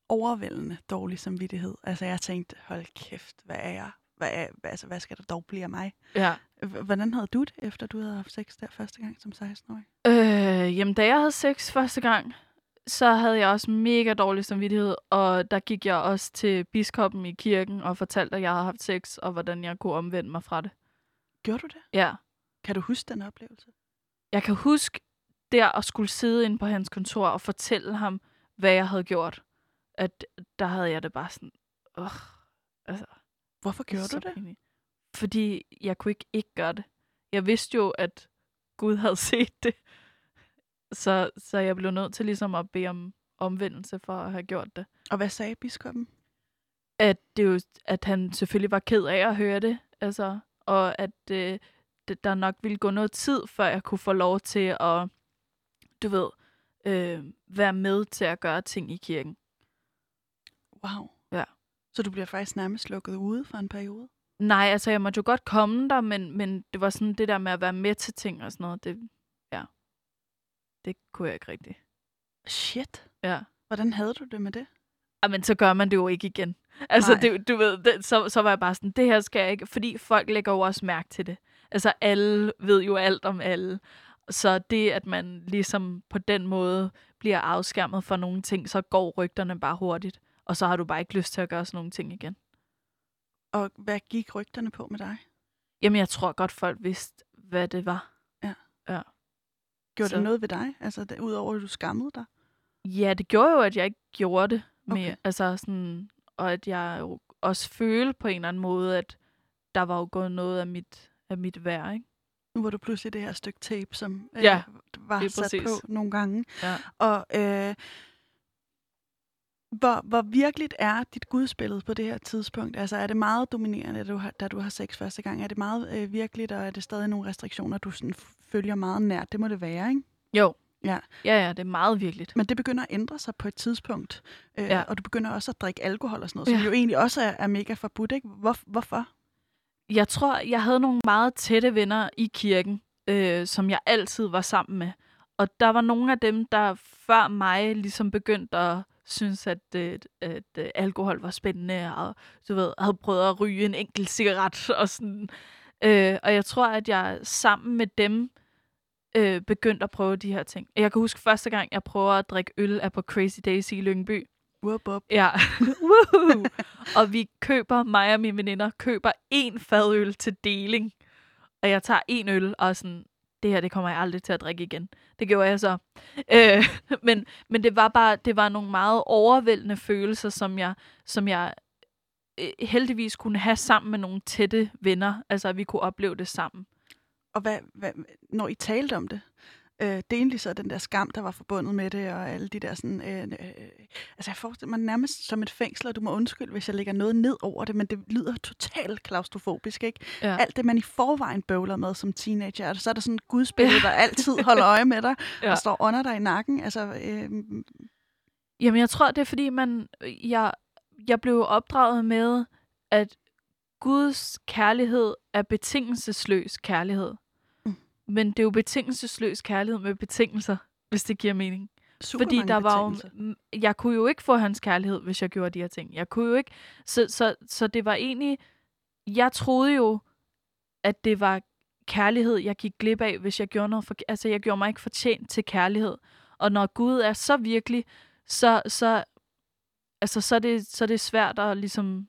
overvældende dårlig samvittighed. Altså jeg tænkte, hold kæft, hvad er jeg? Hvad, er, hvad, altså, hvad skal der dog blive af mig? Ja. Hvordan havde du det, efter du havde haft sex der første gang som 16-årig? Øh, jamen, da jeg havde sex første gang, så havde jeg også mega dårlig samvittighed, og der gik jeg også til biskoppen i kirken og fortalte, at jeg havde haft sex, og hvordan jeg kunne omvende mig fra det. Gjorde du det? Ja. Kan du huske den oplevelse? Jeg kan huske der at skulle sidde inde på hans kontor og fortælle ham, hvad jeg havde gjort. At der havde jeg det bare sådan, øh, altså, Hvorfor gjorde du det? pinligt. Fordi jeg kunne ikke ikke gøre det. Jeg vidste jo, at Gud havde set det. Så, så jeg blev nødt til ligesom at bede om omvendelse for at have gjort det. Og hvad sagde biskoppen? At, det jo, at han selvfølgelig var ked af at høre det. Altså, og at øh, der nok ville gå noget tid, før jeg kunne få lov til at, du ved, øh, være med til at gøre ting i kirken. Wow. Ja. Så du bliver faktisk nærmest lukket ude for en periode? Nej, altså jeg måtte jo godt komme der, men, men det var sådan det der med at være med til ting og sådan noget, det, ja, det kunne jeg ikke rigtigt. Shit. Ja. Hvordan havde du det med det? Ah, men så gør man det jo ikke igen. Altså, Nej. det, du ved, det, så, så var jeg bare sådan, det her skal jeg ikke, fordi folk lægger jo også mærke til det. Altså, alle ved jo alt om alle. Så det, at man ligesom på den måde bliver afskærmet for nogle ting, så går rygterne bare hurtigt. Og så har du bare ikke lyst til at gøre sådan nogle ting igen. Og hvad gik rygterne på med dig? Jamen, jeg tror godt, folk vidste, hvad det var. Gjorde Så- det noget ved dig? Altså, det, udover at du skammede dig? Ja, det gjorde jo, at jeg ikke gjorde det. Med, Okay. altså sådan, og at jeg jo også følte på en eller anden måde, at der var jo gået noget af mit, af mit værd, ikke? Nu var du pludselig det her stykke tape, som øh, Ja, var sat præcis. på nogle gange. Ja. Og øh, hvor, hvor virkeligt er dit gudsbillede på det her tidspunkt? Altså er det meget dominerende, da du har, da du har sex første gang? Er det meget øh, virkeligt, og er det stadig nogle restriktioner, du sådan følger meget nært? Det må det være, ikke? Jo. Ja. Ja, ja, det er meget virkeligt. Men det begynder at ændre sig på et tidspunkt. Øh, Ja. Og du begynder også at drikke alkohol og sådan noget, som Ja. jo egentlig også er, er mega forbudt, ikke? Hvor, hvorfor? Jeg tror, jeg havde nogle meget tætte venner i kirken, øh, som jeg altid var sammen med. Og der var nogle af dem, der før mig ligesom begyndte at synes, at, øh, at øh, alkohol var spændende, og du ved, havde prøvet at ryge en enkelt cigaret og sådan. Øh, og jeg tror, at jeg sammen med dem øh, begyndte at prøve de her ting. Jeg kan huske første gang, jeg prøver at drikke øl, er på Crazy Daisy i Lyngby. Whoop, whoop. Ja. Og vi køber, mig og mine veninder, køber en fadøl til deling. Og jeg tager en øl, og sådan, det her, det kommer jeg aldrig til at drikke igen. Det gjorde jeg så. Øh, men, men det var bare, det var nogle meget overvældende følelser, som jeg, som jeg øh, heldigvis kunne have sammen med nogle tætte venner. Altså, at vi kunne opleve det sammen. Og hvad, hvad, når I talte om det, øh, det er egentlig så den der skam, der var forbundet med det, og alle de der sådan... Øh, øh, altså jeg forestiller mig nærmest som et fængsel, og du må undskylde, hvis jeg lægger noget ned over det, men det lyder totalt klaustrofobisk, ikke? Ja. Alt det, man i forvejen bøvler med som teenager, og så er der sådan en gudsbillede, der altid holder øje med dig, Ja. ja. og står under dig i nakken. Altså, øh, Jamen, jeg tror, det er fordi, man, jeg, jeg blev opdraget med, at Guds kærlighed er betingelsesløs kærlighed. Men det er jo betingelsesløs kærlighed med betingelser, hvis det giver mening. super Fordi der var jo, jeg kunne jo ikke få hans kærlighed, hvis jeg gjorde de her ting. Jeg kunne jo ikke, så, så, så det var egentlig, jeg troede jo, at det var kærlighed, jeg gik glip af, hvis jeg gjorde noget for, altså jeg gjorde mig ikke fortjent til kærlighed. Og når Gud er så virkelig, så, så altså, så er, det, så er det svært at, ligesom,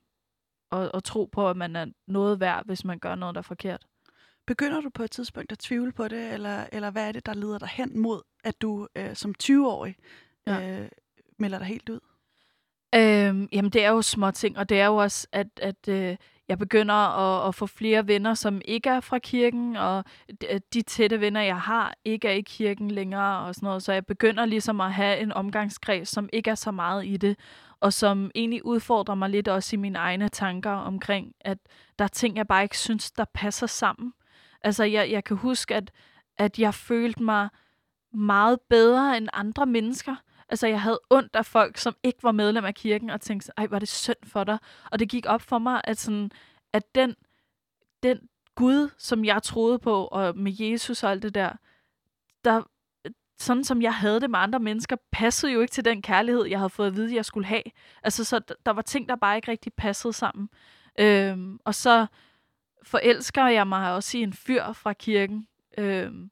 at, at tro på, at man er noget værd, hvis man gør noget, der er forkert. Begynder du på et tidspunkt at tvivle på det, eller, eller hvad er det, der leder dig hen mod, at du øh, som 20-årig Ja. øh, melder dig helt ud? Øhm, jamen, det er jo små ting, og det er jo også, at, at øh, jeg begynder at, at få flere venner, som ikke er fra kirken, og d- de tætte venner, jeg har, ikke er i kirken længere og sådan noget. Så jeg begynder ligesom at have en omgangskreds, som ikke er så meget i det, og som egentlig udfordrer mig lidt også i mine egne tanker omkring, at der er ting, jeg bare ikke synes, der passer sammen. Altså, jeg, jeg kan huske, at, at jeg følte mig meget bedre end andre mennesker. Altså, jeg havde ondt af folk, som ikke var medlem af kirken, og tænkte, ej, var det synd for dig. Og det gik op for mig, at, sådan, at den, den Gud, som jeg troede på, og med Jesus og alt det der, der, sådan som jeg havde det med andre mennesker, passede jo ikke til den kærlighed, jeg havde fået at vide, jeg skulle have. Altså, så der var ting, der bare ikke rigtig passede sammen. Øhm, og så forelsker jeg mig også i en fyr fra kirken, øhm,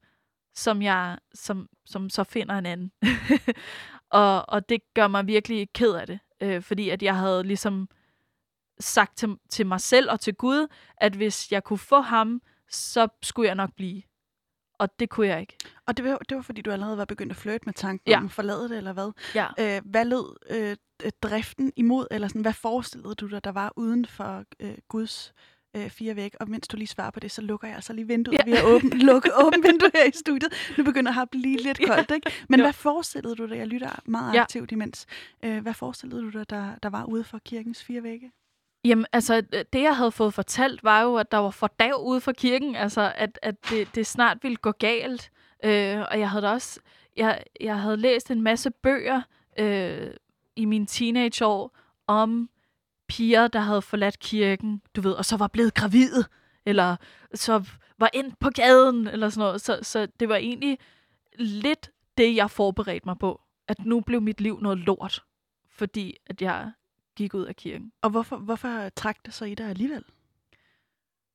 som jeg som, som så finder en anden. og, og det gør mig virkelig ked af det, øh, fordi at jeg havde ligesom sagt til, til mig selv og til Gud, at hvis jeg kunne få ham, så skulle jeg nok blive. Og det kunne jeg ikke. Og det var, det var fordi, du allerede var begyndt at flirte med tanken Ja. om at forlade det, eller hvad? Ja. Øh, hvad lød øh, øh, driften imod, eller sådan, hvad forestillede du dig, der var uden for øh, Guds øh, fire væg? Og mens du lige svarer på det, så lukker jeg altså lige vinduet. Ja. Ja. Vi har åbent, lukket åbent vindue her i studiet. Nu begynder at blive lidt Ja. koldt, ikke? Men Jo. hvad forestillede du dig? Jeg lytter meget Ja. aktivt imens. Øh, hvad forestillede du dig, der, der var ude for kirkens fire vægge? Jamen, altså, det jeg havde fået fortalt, var jo, at der var fordav ude for kirken, altså, at, at det, det snart ville gå galt. Øh, og jeg havde da også, jeg, jeg havde læst en masse bøger øh, i mine teenageår om piger, der havde forladt kirken, du ved, og så var blevet gravide, eller så var ind på gaden, eller sådan noget. Så, så det var egentlig lidt det, jeg forberedte mig på. At nu blev mit liv noget lort, fordi at jeg gik ud af kirken. Og hvorfor, hvorfor trak det så i dig alligevel?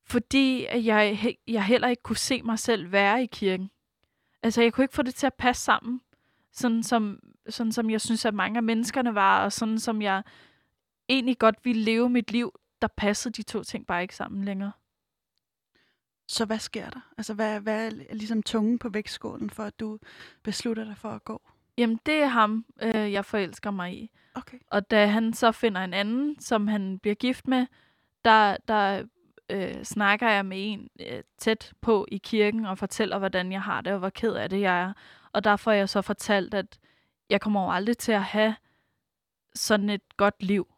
Fordi at jeg, jeg heller ikke kunne se mig selv være i kirken. Altså, jeg kunne ikke få det til at passe sammen. Sådan som, sådan som jeg synes, at mange af menneskerne var, og sådan som jeg egentlig godt ville leve mit liv, der passede de to ting bare ikke sammen længere. Så hvad sker der? Altså, hvad, hvad er ligesom tungen på vægtskålen for, at du beslutter dig for at gå? Jamen, det er ham, øh, jeg forelsker mig i. Okay. Og da han så finder en anden, som han bliver gift med, der, der øh, snakker jeg med en øh, tæt på i kirken og fortæller, hvordan jeg har det, og hvor ked af det jeg er. Og der får jeg så fortalt, at jeg kommer jo aldrig til at have sådan et godt liv,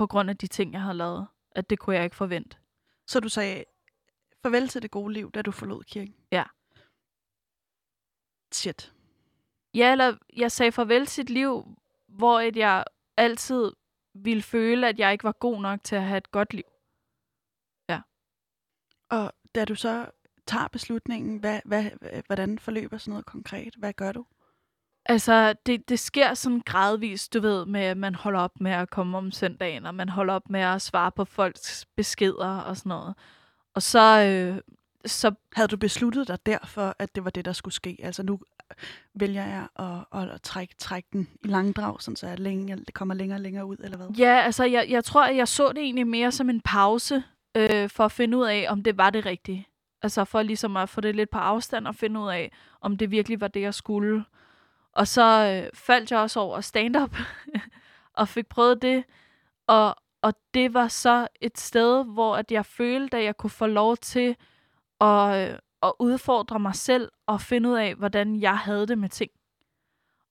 på grund af de ting, jeg har lavet. At det kunne jeg ikke forvente. Så du sagde farvel til det gode liv, da du forlod kirken? Ja. Shit. Ja, eller jeg sagde farvel til et liv, hvor et jeg altid ville føle, at jeg ikke var god nok til at have et godt liv. Og da du så tager beslutningen, hvad, hvad, hvordan forløber sådan noget konkret? Hvad gør du? Altså, det, det sker sådan gradvist, du ved, med at man holder op med at komme om søndagen, og man holder op med at svare på folks beskeder og sådan noget. Og så, øh, så Havde du besluttet dig derfor, at det var det, der skulle ske? Altså nu vælger jeg at, at, at trække, trække den i langdrag, sådan så jeg længe, det kommer længere og længere ud, eller hvad? ja, altså, jeg, jeg tror, at jeg så det egentlig mere som en pause, øh, for at finde ud af, om det var det rigtige. Altså for ligesom at få det lidt på afstand og finde ud af, om det virkelig var det, jeg skulle. Og så øh, faldt jeg også over stand-up og fik prøvet det. Og, og det var så et sted, hvor at jeg følte, at jeg kunne få lov til at, øh, at udfordre mig selv og finde ud af, hvordan jeg havde det med ting.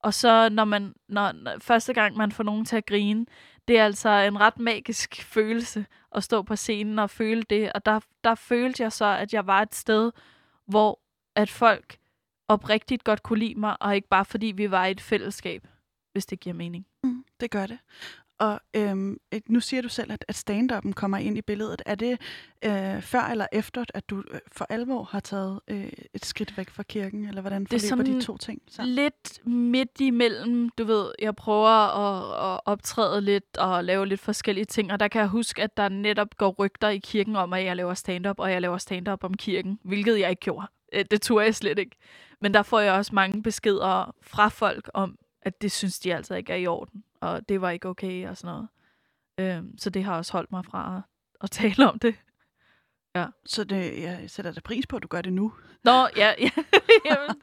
Og så når man, når, når første gang man får nogen til at grine, det er altså en ret magisk følelse at stå på scenen og føle det. Og der, der følte jeg så, at jeg var et sted, hvor at folk oprigtigt godt kunne lide mig, og ikke bare fordi vi var i et fællesskab, hvis det giver mening. Mm, det gør det. Og øhm, øh, nu siger du selv, at, at stand-up'en kommer ind i billedet. Er det øh, før eller efter, at du øh, for alvor har taget øh, et skridt væk fra kirken? Eller hvordan er forløber de to ting sammen? Lidt midt imellem, du ved, jeg prøver at, at optræde lidt og lave lidt forskellige ting, og der kan jeg huske, at der netop går rygter i kirken om, at jeg laver stand-up, og jeg laver stand-up om kirken, hvilket jeg ikke gjorde. Øh, Det turde jeg slet ikke. Men der får jeg også mange beskeder fra folk om, at det synes de altså ikke er i orden. og det var ikke okay og sådan noget. Øhm, så det har også holdt mig fra at, at tale om det. Så det, jeg sætter da pris på, at du gør det nu. Nå, ja, ja. Jamen,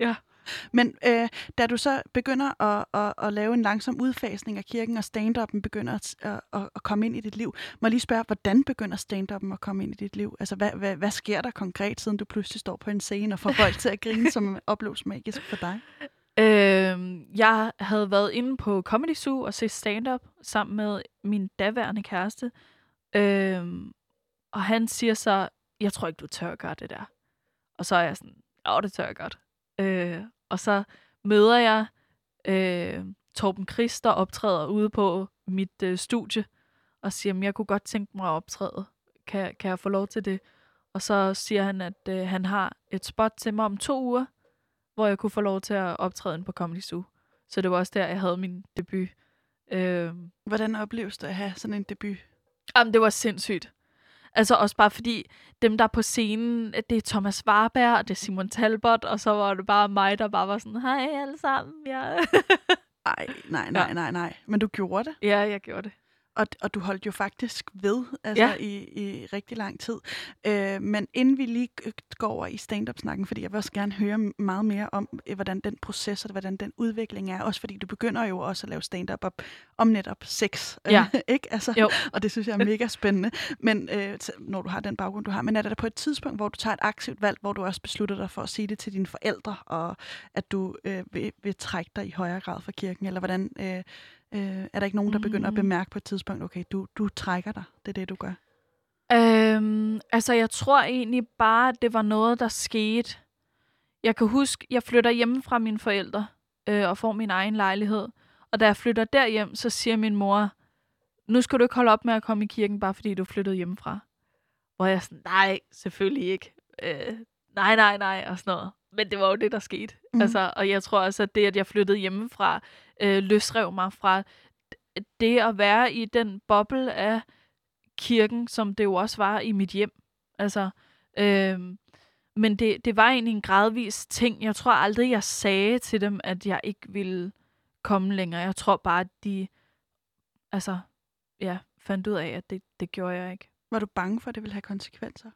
Men øh, da du så begynder at, at, at lave en langsom udfasning af kirken, og stand-up'en begynder at, at, at, komme ind i dit liv, må jeg lige spørge, hvordan begynder stand-up'en at komme ind i dit liv? Altså, hvad, hvad, hvad sker der konkret, siden du pludselig står på en scene og får folk til at grine, som opleves magisk for dig? Øhm, jeg havde været inde på Comedy Zoo og set stand-up sammen med min daværende kæreste. Øhm, og han siger så, jeg tror ikke, du tør at gøre det der. Og så er jeg sådan, ja, det tør jeg godt. Øh, og så møder jeg øh, Torben Chris, der optræder ude på mit øh, studie, og siger, at jeg kunne godt tænke mig at optræde. Kan, kan jeg få lov til det? Og så siger han, at øh, han har et spot til mig om to uger, hvor jeg kunne få lov til at optræde på Comedy Zoo. Så det var også der, jeg havde min debut. Øh, Hvordan opleves det at have sådan en debut? Jamen, det var sindssygt. Altså også bare fordi, dem der er på scenen, det er Thomas Warberg, og det er Simon Talbot, og så var det bare mig, der bare var sådan, hej alle sammen. Ja, Ej, nej, nej, nej, nej. Men du gjorde det, ja jeg gjorde det. Og, og du holdt jo faktisk ved altså, Ja. i, i rigtig lang tid. Øh, men inden vi lige går over i stand-up-snakken, fordi jeg vil også gerne høre meget mere om, øh, hvordan den proces og hvordan den udvikling er. Også fordi du begynder jo også at lave stand-up op, om netop sex. øh, Ja. ikke? Altså, Jo. Og det synes jeg er mega spændende, men, øh, når du har den baggrund, du har. Men er der på et tidspunkt, hvor du tager et aktivt valg, hvor du også beslutter dig for at sige det til dine forældre, og at du øh, vil, vil trække dig i højere grad fra kirken? Eller hvordan... Øh, øh, er der ikke nogen, der begynder at Mm. bemærke på et tidspunkt, okay, du, du trækker dig, det er det, du gør? Øhm, altså, jeg tror egentlig bare, at det var noget, der skete. Jeg kan huske, jeg flytter hjemme fra mine forældre øh, og får min egen lejlighed. Og da jeg flytter derhjem, så siger min mor, nu skal du ikke holde op med at komme i kirken, bare fordi du flyttede hjemmefra. Hvor jeg sådan, nej, selvfølgelig ikke. Øh, nej, nej, nej, og sådan noget. Men det var jo det, der skete. Mm. Altså, og jeg tror også, at det, at jeg flyttede hjemmefra, øh, løsrev mig fra det at være i den boble af kirken, som det jo også var i mit hjem. Altså, øhm, men det, det var egentlig en gradvis ting. Jeg tror aldrig, jeg sagde til dem, at jeg ikke ville komme længere. Jeg tror bare, at de altså, ja, fandt ud af, at det, det gjorde jeg ikke. Var du bange for, at det ville have konsekvenser?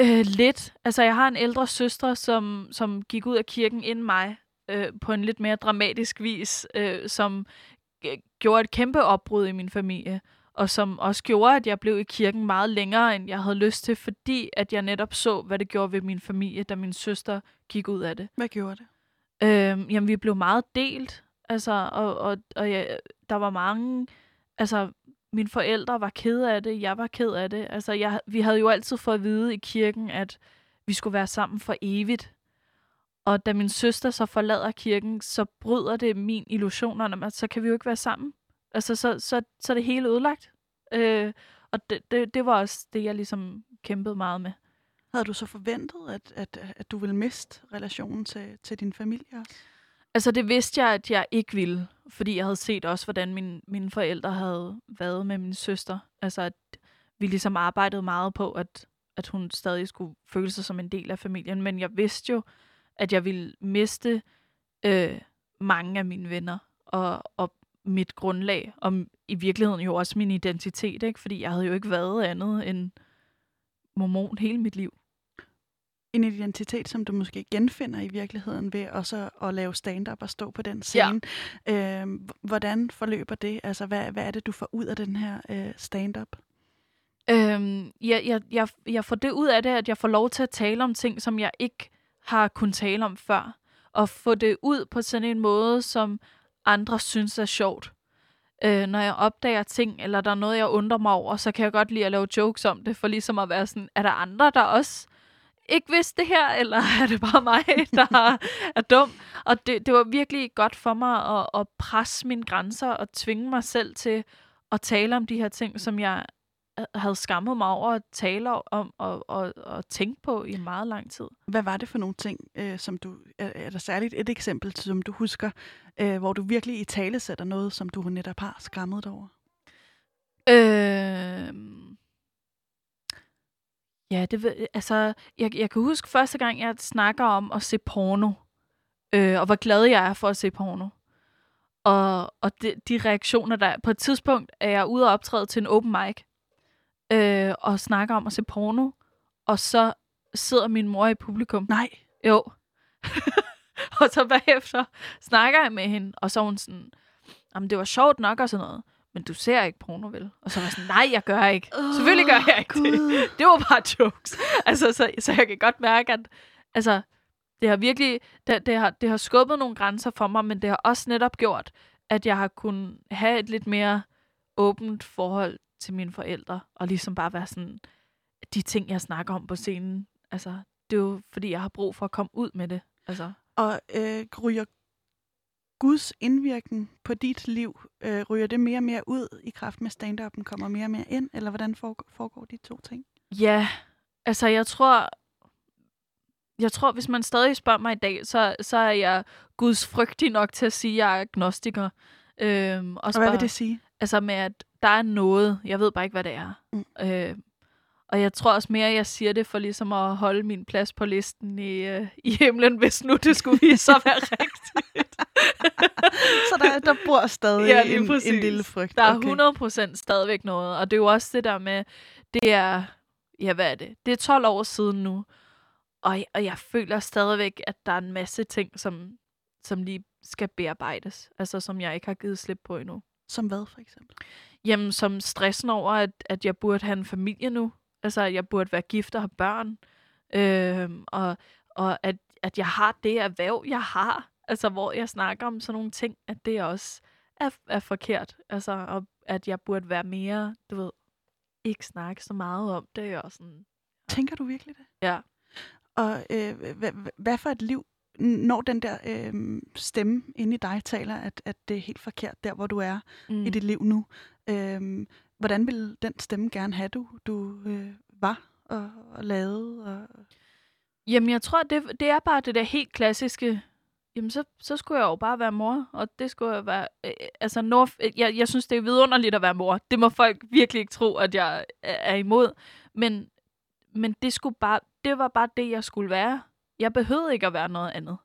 Øh, lidt. Altså, jeg har en ældre søster, som, som gik ud af kirken inden mig, øh, på en lidt mere dramatisk vis, øh, som gjorde et kæmpe opbrud i min familie, og som også gjorde, at jeg blev i kirken meget længere, end jeg havde lyst til, fordi at jeg netop så, hvad det gjorde ved min familie, da min søster gik ud af det. Hvad gjorde det? Øhm, jamen, vi blev meget delt, altså, og, og, og ja, der var mange, altså, mine forældre var ked af det, jeg var ked af det. Altså, jeg, vi havde jo altid fået at vide i kirken, at vi skulle være sammen for evigt. Og da min søster så forlader kirken, så bryder det min illusioner om, at så kan vi jo ikke være sammen. Altså, så, så, så er det hele ødelagt. Øh, og det, det, det var også det, jeg ligesom kæmpede meget med. Havde du så forventet, at, at, at du ville miste relationen til, til din familie også? Altså, det vidste jeg, at jeg ikke ville, fordi jeg havde set også, hvordan min, mine forældre havde været med min søster. Altså, at vi ligesom arbejdede meget på, at, at hun stadig skulle føle sig som en del af familien. Men jeg vidste jo, at jeg ville miste øh, mange af mine venner og, og mit grundlag, og i virkeligheden jo også min identitet, ikke? fordi jeg havde jo ikke været andet end mormon hele mit liv. En identitet, som du måske genfinder i virkeligheden ved også at lave stand-up og stå på den scene. Ja. Øh, hvordan forløber det? Altså, hvad, hvad er det, du får ud af den her øh, stand-up? Øhm, jeg, jeg, jeg, jeg får det ud af det, at jeg får lov til at tale om ting, som jeg ikke har kunnet tale om før. Og få det ud på sådan en måde, som andre synes er sjovt. Øh, når jeg opdager ting, eller der er noget, jeg undrer mig over, så kan jeg godt lide at lave jokes om det, for ligesom at være sådan, er der andre, der også ikke vidste det her, eller er det bare mig, der er dum? Og det, det var virkelig godt for mig at, at presse mine grænser og tvinge mig selv til at tale om de her ting, som jeg havde skammet mig over at tale om og, og, og tænke på i meget lang tid. Hvad var det for nogle ting, øh, som du... Er, er der særligt et eksempel, som du husker, øh, hvor du virkelig i tale sætter noget, som du netop har skammet dig over? Øh, ja, det altså, jeg, jeg kan huske første gang, jeg snakker om at se porno, øh, og hvor glad jeg er for at se porno. Og, og de, de reaktioner, der På et tidspunkt er jeg ude og optræde til en open mic, øh, og snakker om at se porno, og så sidder min mor i publikum. Nej. Jo. og så bagefter snakker jeg med hende, og så er hun sådan, jamen det var sjovt nok og sådan noget, men du ser ikke porno, vel? Og så var jeg sådan, nej, jeg gør ikke. Oh, Selvfølgelig gør jeg ikke det. Gud. Det var bare jokes. Altså, så, så jeg kan godt mærke, at altså, det har virkelig, det, det, har, det har skubbet nogle grænser for mig, men det har også netop gjort, at jeg har kunnet have et lidt mere åbent forhold til mine forældre, og ligesom bare være sådan, de ting, jeg snakker om på scenen, altså, det er jo fordi, jeg har brug for at komme ud med det. Altså, Og øh, ryger Guds indvirkning på dit liv, øh, ryger det mere og mere ud i kraft med stand-up'en, kommer mere og mere ind, eller hvordan foregår, foregår de to ting? Ja, altså jeg tror, jeg tror, hvis man stadig spørger mig i dag, så, så er jeg Guds frygtig nok til at sige, at jeg er agnostiker. Øhm, Og hvad vil det sige? Altså med, at der er noget, jeg ved bare ikke, hvad det er. Mm. Øh, og jeg tror også mere, at jeg siger det for ligesom at holde min plads på listen i, øh, i himlen, hvis nu det skulle vise sig at være rigtigt. Så der, der bor stadig Ja, en, en lille frygt. Der er 100% stadigvæk noget, og det er jo også det der med, det er, ja hvad er det? Det er 12 år siden nu, og, og jeg føler stadigvæk, at der er en masse ting, som, som lige skal bearbejdes, altså som jeg ikke har givet slip på endnu. Som hvad, for eksempel? Jamen, som stressen over, at, at jeg burde have en familie nu. Altså, at jeg burde være gift og have børn. Øhm, og og at, at jeg har det erhverv, jeg har. Altså, hvor jeg snakker om sådan nogle ting, at det også er, er forkert. Altså, og at jeg burde være mere, du ved, ikke snakke så meget om det. Og sådan. Tænker du virkelig det? Ja. Og øh, hvad, hvad for et liv, når den der øh, stemme inde i dig taler, at, at det er helt forkert der, hvor du er Mm. i dit liv nu? Øh, hvordan vil den stemme gerne have, du, du øh, var og, og lavede? Og... Jamen, jeg tror, det, det er bare det der helt klassiske. Jamen, så, så skulle jeg jo bare være mor, og det skulle jeg være... Øh, altså, no, jeg, jeg synes, det er vidunderligt at være mor. Det må folk virkelig ikke tro, at jeg er imod. Men, men det, skulle bare, det var bare det, jeg skulle være. Jeg behøvede ikke at være noget andet.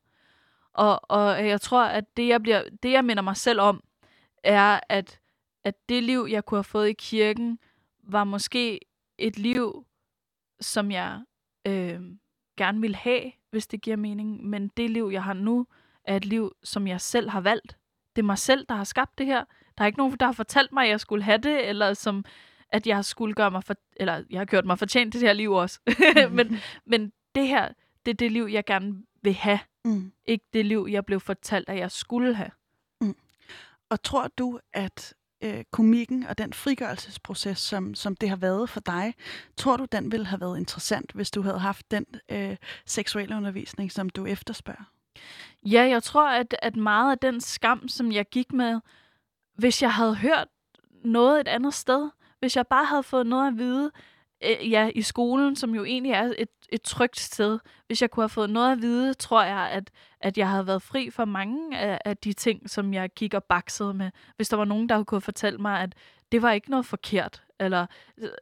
Og, og jeg tror, at det jeg, bliver, det, jeg minder mig selv om, er, at, at det liv, jeg kunne have fået i kirken, var måske et liv, som jeg øh, gerne vil have, hvis det giver mening. Men det liv, jeg har nu, er et liv, som jeg selv har valgt. Det er mig selv, der har skabt det her. Der er ikke nogen, der har fortalt mig, at jeg skulle have det, eller som at jeg skulle gøre mig for, eller jeg har gjort mig fortjent til det her liv også. men, men det her, det er det liv, jeg gerne vil have. Mm. Ikke det liv, jeg blev fortalt, at jeg skulle have. Og tror du, at øh, komikken og den frigørelsesproces, som, som det har været for dig, tror du, den ville have været interessant, hvis du havde haft den øh, seksuelle undervisning, som du efterspørger? Ja, jeg tror, at, at meget af den skam, som jeg gik med, hvis jeg havde hørt noget et andet sted, hvis jeg bare havde fået noget at vide, øh, ja, i skolen, som jo egentlig er et, et trygt sted, hvis jeg kunne have fået noget at vide, tror jeg, at, at jeg havde været fri for mange af, af de ting, som jeg gik og baksede med. Hvis der var nogen, der kunne fortælle mig, at det var ikke noget forkert, eller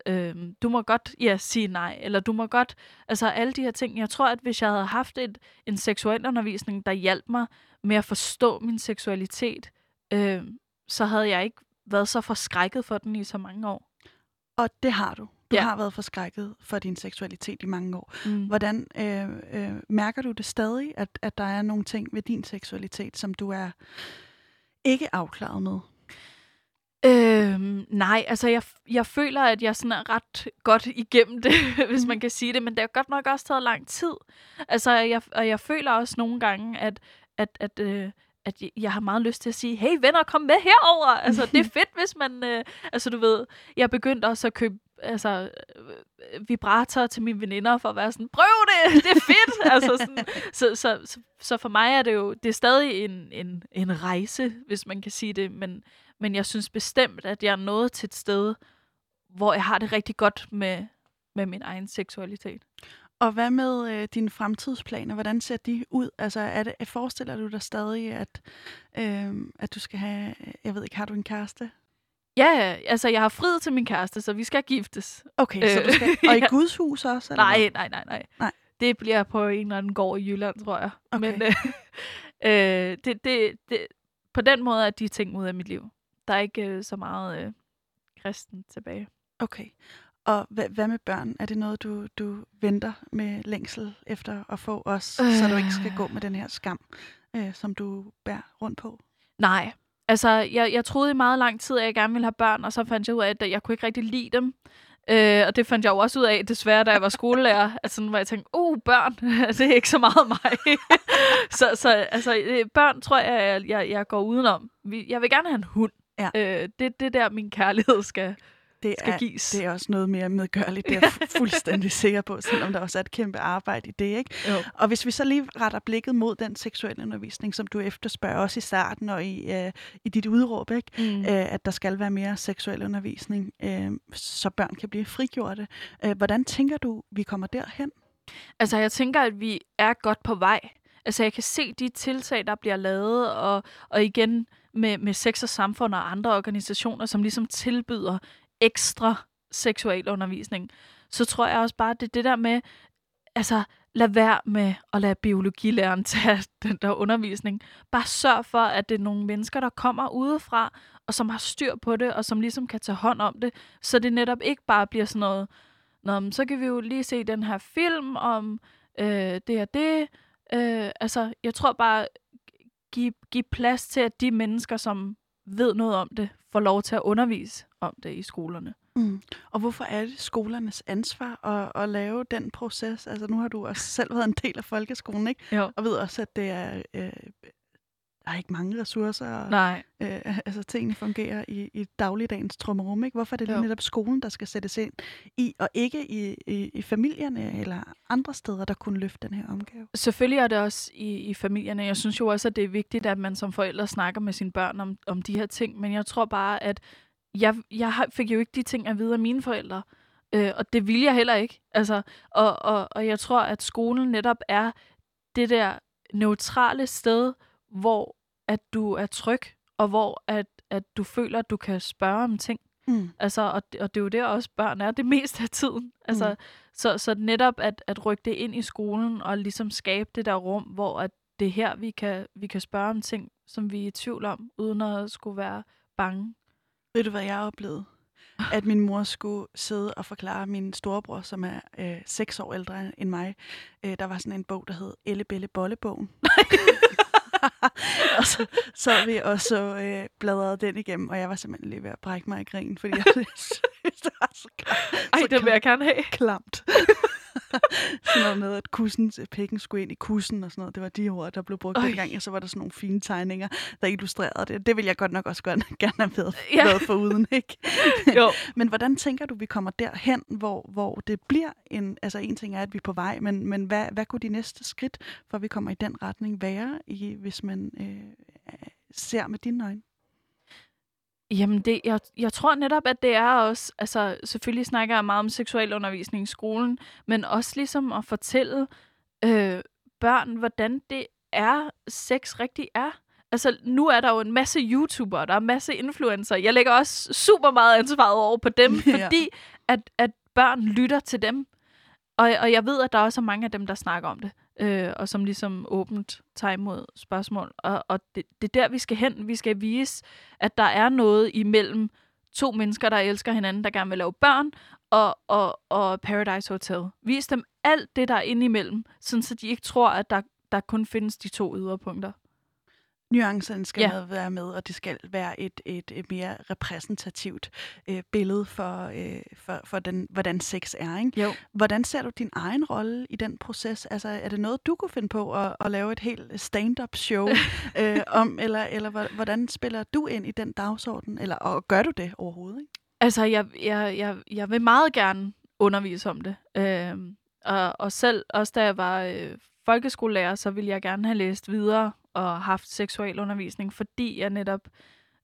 øh, du må godt ja, sige nej, eller du må godt, altså alle de her ting. Jeg tror, at hvis jeg havde haft et, en seksuel undervisning, der hjalp mig med at forstå min seksualitet, øh, så havde jeg ikke været så forskrækket for den i så mange år. Og det har du. Du Ja. har været forskrækket for din seksualitet i mange år. Mm. Hvordan øh, øh, mærker du det stadig, at, at der er nogle ting ved din seksualitet, som du er ikke afklaret med? Øhm, nej, altså jeg, jeg føler, at jeg sådan er ret godt igennem det, hvis man kan sige det, men det har godt nok også taget lang tid. Altså, jeg, og jeg føler også nogle gange, at, at, at, øh, at jeg- jeg har meget lyst til at sige, hey venner, kom med herover. Altså, det er fedt, hvis man, øh, altså du ved, jeg begyndte også at købe altså, øh, vibrator til mine veninder for at være sådan, prøv det, det er fedt. altså, sådan, så, så, så, så for mig er det jo, det er stadig en, en, en rejse, hvis man kan sige det, men, men jeg synes bestemt, at jeg er nået til et sted, hvor jeg har det rigtig godt med, med min egen seksualitet. Og hvad med øh, dine fremtidsplaner? Hvordan ser de ud? Altså, er det, forestiller du dig stadig, at, øh, at du skal have... Jeg ved ikke, har du en kæreste? Ja, altså jeg har friet til min kæreste, så vi skal giftes. Okay, så Øh, du skal... Og i ja. Guds hus også? Eller Nej, nej, nej, nej. Nej. Det bliver på en eller anden gård i Jylland, tror jeg. Okay. Men øh, øh, det, det, det, på den måde er de ting ud af mit liv. Der er ikke øh, så meget øh, kristen tilbage. Okay. Og hvad, hvad med børn? Er det noget, du, du venter med længsel efter at få os, øh. så du ikke skal gå med den her skam, øh, som du bærer rundt på? Nej. Altså, jeg, jeg troede i meget lang tid, at jeg gerne ville have børn, og så fandt jeg ud af, at jeg kunne ikke rigtig lide dem. Øh, og det fandt jeg jo også ud af, desværre, da jeg var skolelærer. altså, hvor jeg tænkte, uh, børn, det er ikke så meget mig. så, så altså, øh, børn tror jeg, jeg, jeg går udenom. Jeg vil gerne have en hund. Ja. Øh, det, det der, min kærlighed skal, det skal er, gives. Det er også noget mere medgørligt, det er jeg fuldstændig sikker på, selvom der også er et kæmpe arbejde i det. Ikke? Jo. Og hvis vi så lige retter blikket mod den seksuelle undervisning, som du efterspørger også i starten og i, øh, i dit udråb, ikke? Mm. Øh, at der skal være mere seksuel undervisning, øh, så børn kan blive frigjorte. Øh, hvordan tænker du, vi kommer derhen? Altså, jeg tænker, at vi er godt på vej. Altså, jeg kan se de tiltag, der bliver lavet, og, og igen med, med Sex og Samfund og andre organisationer, som ligesom tilbyder ekstra seksualundervisning, så tror jeg også bare, at det er det der med, altså lad være med at lade biologilæreren tage den der undervisning. Bare sørg for, at det er nogle mennesker, der kommer udefra, og som har styr på det, og som ligesom kan tage hånd om det, så det netop ikke bare bliver sådan noget, Nå, så kan vi jo lige se den her film om øh, det og det. Øh, altså, jeg tror bare, give, give plads til, at de mennesker, som ved noget om det, får lov til at undervise om det i skolerne. Mm. Og hvorfor er det skolernes ansvar at, at lave den proces? Altså nu har du også selv været en del af folkeskolen, ikke? Jo. Og ved også, at det er øh, der er ikke mange ressourcer. Nej. Øh, altså tingene fungerer i, i dagligdagens trummerum. Ikke? Hvorfor er det lige Jo. netop skolen, der skal sættes ind i, og ikke i, i, i familierne eller andre steder, der kunne løfte den her opgave? Selvfølgelig er det også i, i familierne. Jeg synes jo også, at det er vigtigt, at man som forældre snakker med sine børn om, om de her ting. Men jeg tror bare, at jeg, jeg fik jo ikke de ting at vide af mine forældre. Øh, og det vil jeg heller ikke. Altså, og, og, og jeg tror, at skolen netop er det der neutrale sted, hvor at du er tryg, og hvor at, at du føler, at du kan spørge om ting. Mm. Altså, og, og det er jo der også børn er det meste af tiden. Altså, Mm. mm. så, så netop at, at rykke det ind i skolen og ligesom skabe det der rum, hvor at det er her, vi kan, vi kan spørge om ting, som vi er i tvivl om, uden at skulle være bange. Ved du, hvad jeg oplevede? At min mor skulle sidde og forklare min storebror, som er øh, seks år ældre end mig. Øh, der var sådan en bog, der hed Elle Belle Bollebogen. og så så vi og så øh, bladrede den igennem, og jeg var simpelthen lige ved at brække mig i grin, fordi jeg synes, det var så, kla- Ej, så det vil jeg gerne have. klamt. sådan noget med, at kussen, pikken skulle ind i kussen og sådan noget. Det var de ord, der blev brugt Øj. dengang, og så var der sådan nogle fine tegninger, der illustrerede det. Det vil jeg godt nok også gerne, gerne have været, Ja. været for uden, ikke? Jo. Men hvordan tænker du, vi kommer derhen, hvor, hvor det bliver en... Altså en ting er, at vi er på vej, men, men hvad, hvad kunne de næste skridt, for vi kommer i den retning, være, i, hvis man øh, ser med dine øjne? Jamen, det, jeg, jeg tror netop, at det er også, altså selvfølgelig snakker jeg meget om seksualundervisning i skolen, men også ligesom at fortælle øh, børn, hvordan det er, sex rigtig er. Altså, nu er der jo en masse YouTubere, der er en masse influencer. Jeg lægger også super meget ansvaret over på dem, Ja. fordi at, at børn lytter til dem. Og, og jeg ved, at der også er mange af dem, der snakker om det, øh, og som ligesom åbent tager imod spørgsmål. Og, og det, det er der, vi skal hen. Vi skal vise, at der er noget imellem to mennesker, der elsker hinanden, der gerne vil lave børn, og, og, og Paradise Hotel. Vis dem alt det, der er indimellem, sådan så de ikke tror, at der, der kun findes de to yderpunkter. Nuancerne skal Ja. med være med, og det skal være et, et, et mere repræsentativt øh, billede for, øh, for, for den, hvordan sex er. Ikke? Jo. Hvordan ser du din egen rolle i den proces? Altså, er det noget, du kunne finde på at, at lave et helt stand-up show øh, om, eller, eller hvor- hvordan spiller du ind i den dagsorden? Eller og gør du det overhovedet? Ikke? Altså, jeg, jeg, jeg, jeg vil meget gerne undervise om det. Øhm, og, og selv, også da jeg var øh, folkeskolelærer, så ville jeg gerne have læst videre og haft seksualundervisning, fordi jeg netop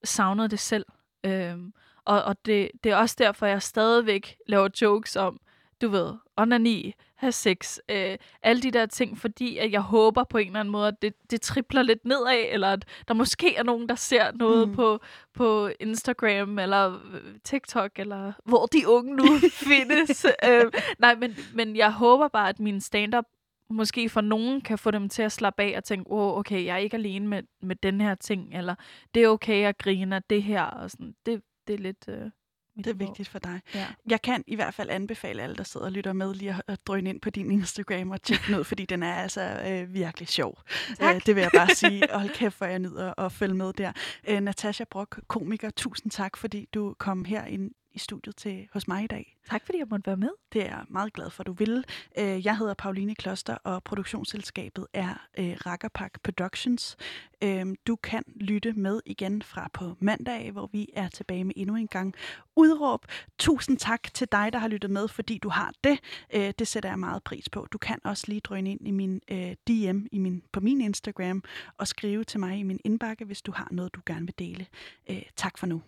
savnede det selv. Øhm, og og det, det er også derfor, jeg stadigvæk laver jokes om, du ved, onani, have sex, øh, alle de der ting, fordi at jeg håber på en eller anden måde, at det, det tripler lidt nedad, eller at der måske er nogen, der ser noget Mm. på, på Instagram, eller øh, TikTok, eller hvor de unge nu findes. øh, nej, men, men jeg håber bare, at min stand-up måske for nogen kan få dem til at slappe af og tænke, oh, okay, jeg er ikke alene med, med den her ting, eller det er okay at grine af det her, og sådan. Det, det er lidt... Øh, Det er vigtigt for dig. Ja. Jeg kan i hvert fald anbefale alle, der sidder og lytter med, lige at- drøne ind på din Instagram og tjekke den ud, fordi den er altså øh, virkelig sjov. Tak. Øh, det vil jeg bare sige. Og hold kæft, hvor jeg nyder at følge med der. Øh, Natasha Brock, komiker, tusind tak, fordi du kom her ind i studiet til hos mig i dag. Tak fordi jeg måtte være med. Det er jeg meget glad for, at du ville. Øh, Jeg hedder Pauline Kloster, og produktionsselskabet er øh, Rakkerpak Productions. Øh, Du kan lytte med igen fra på mandag, hvor vi er tilbage med endnu en gang udråb. Tusind tak til dig, der har lyttet med, fordi du har det. Det sætter jeg meget pris på. Du kan også lige drøne ind i min DM i min, på min Instagram og skrive til mig i min indbakke, hvis du har noget, du gerne vil dele. Tak for nu.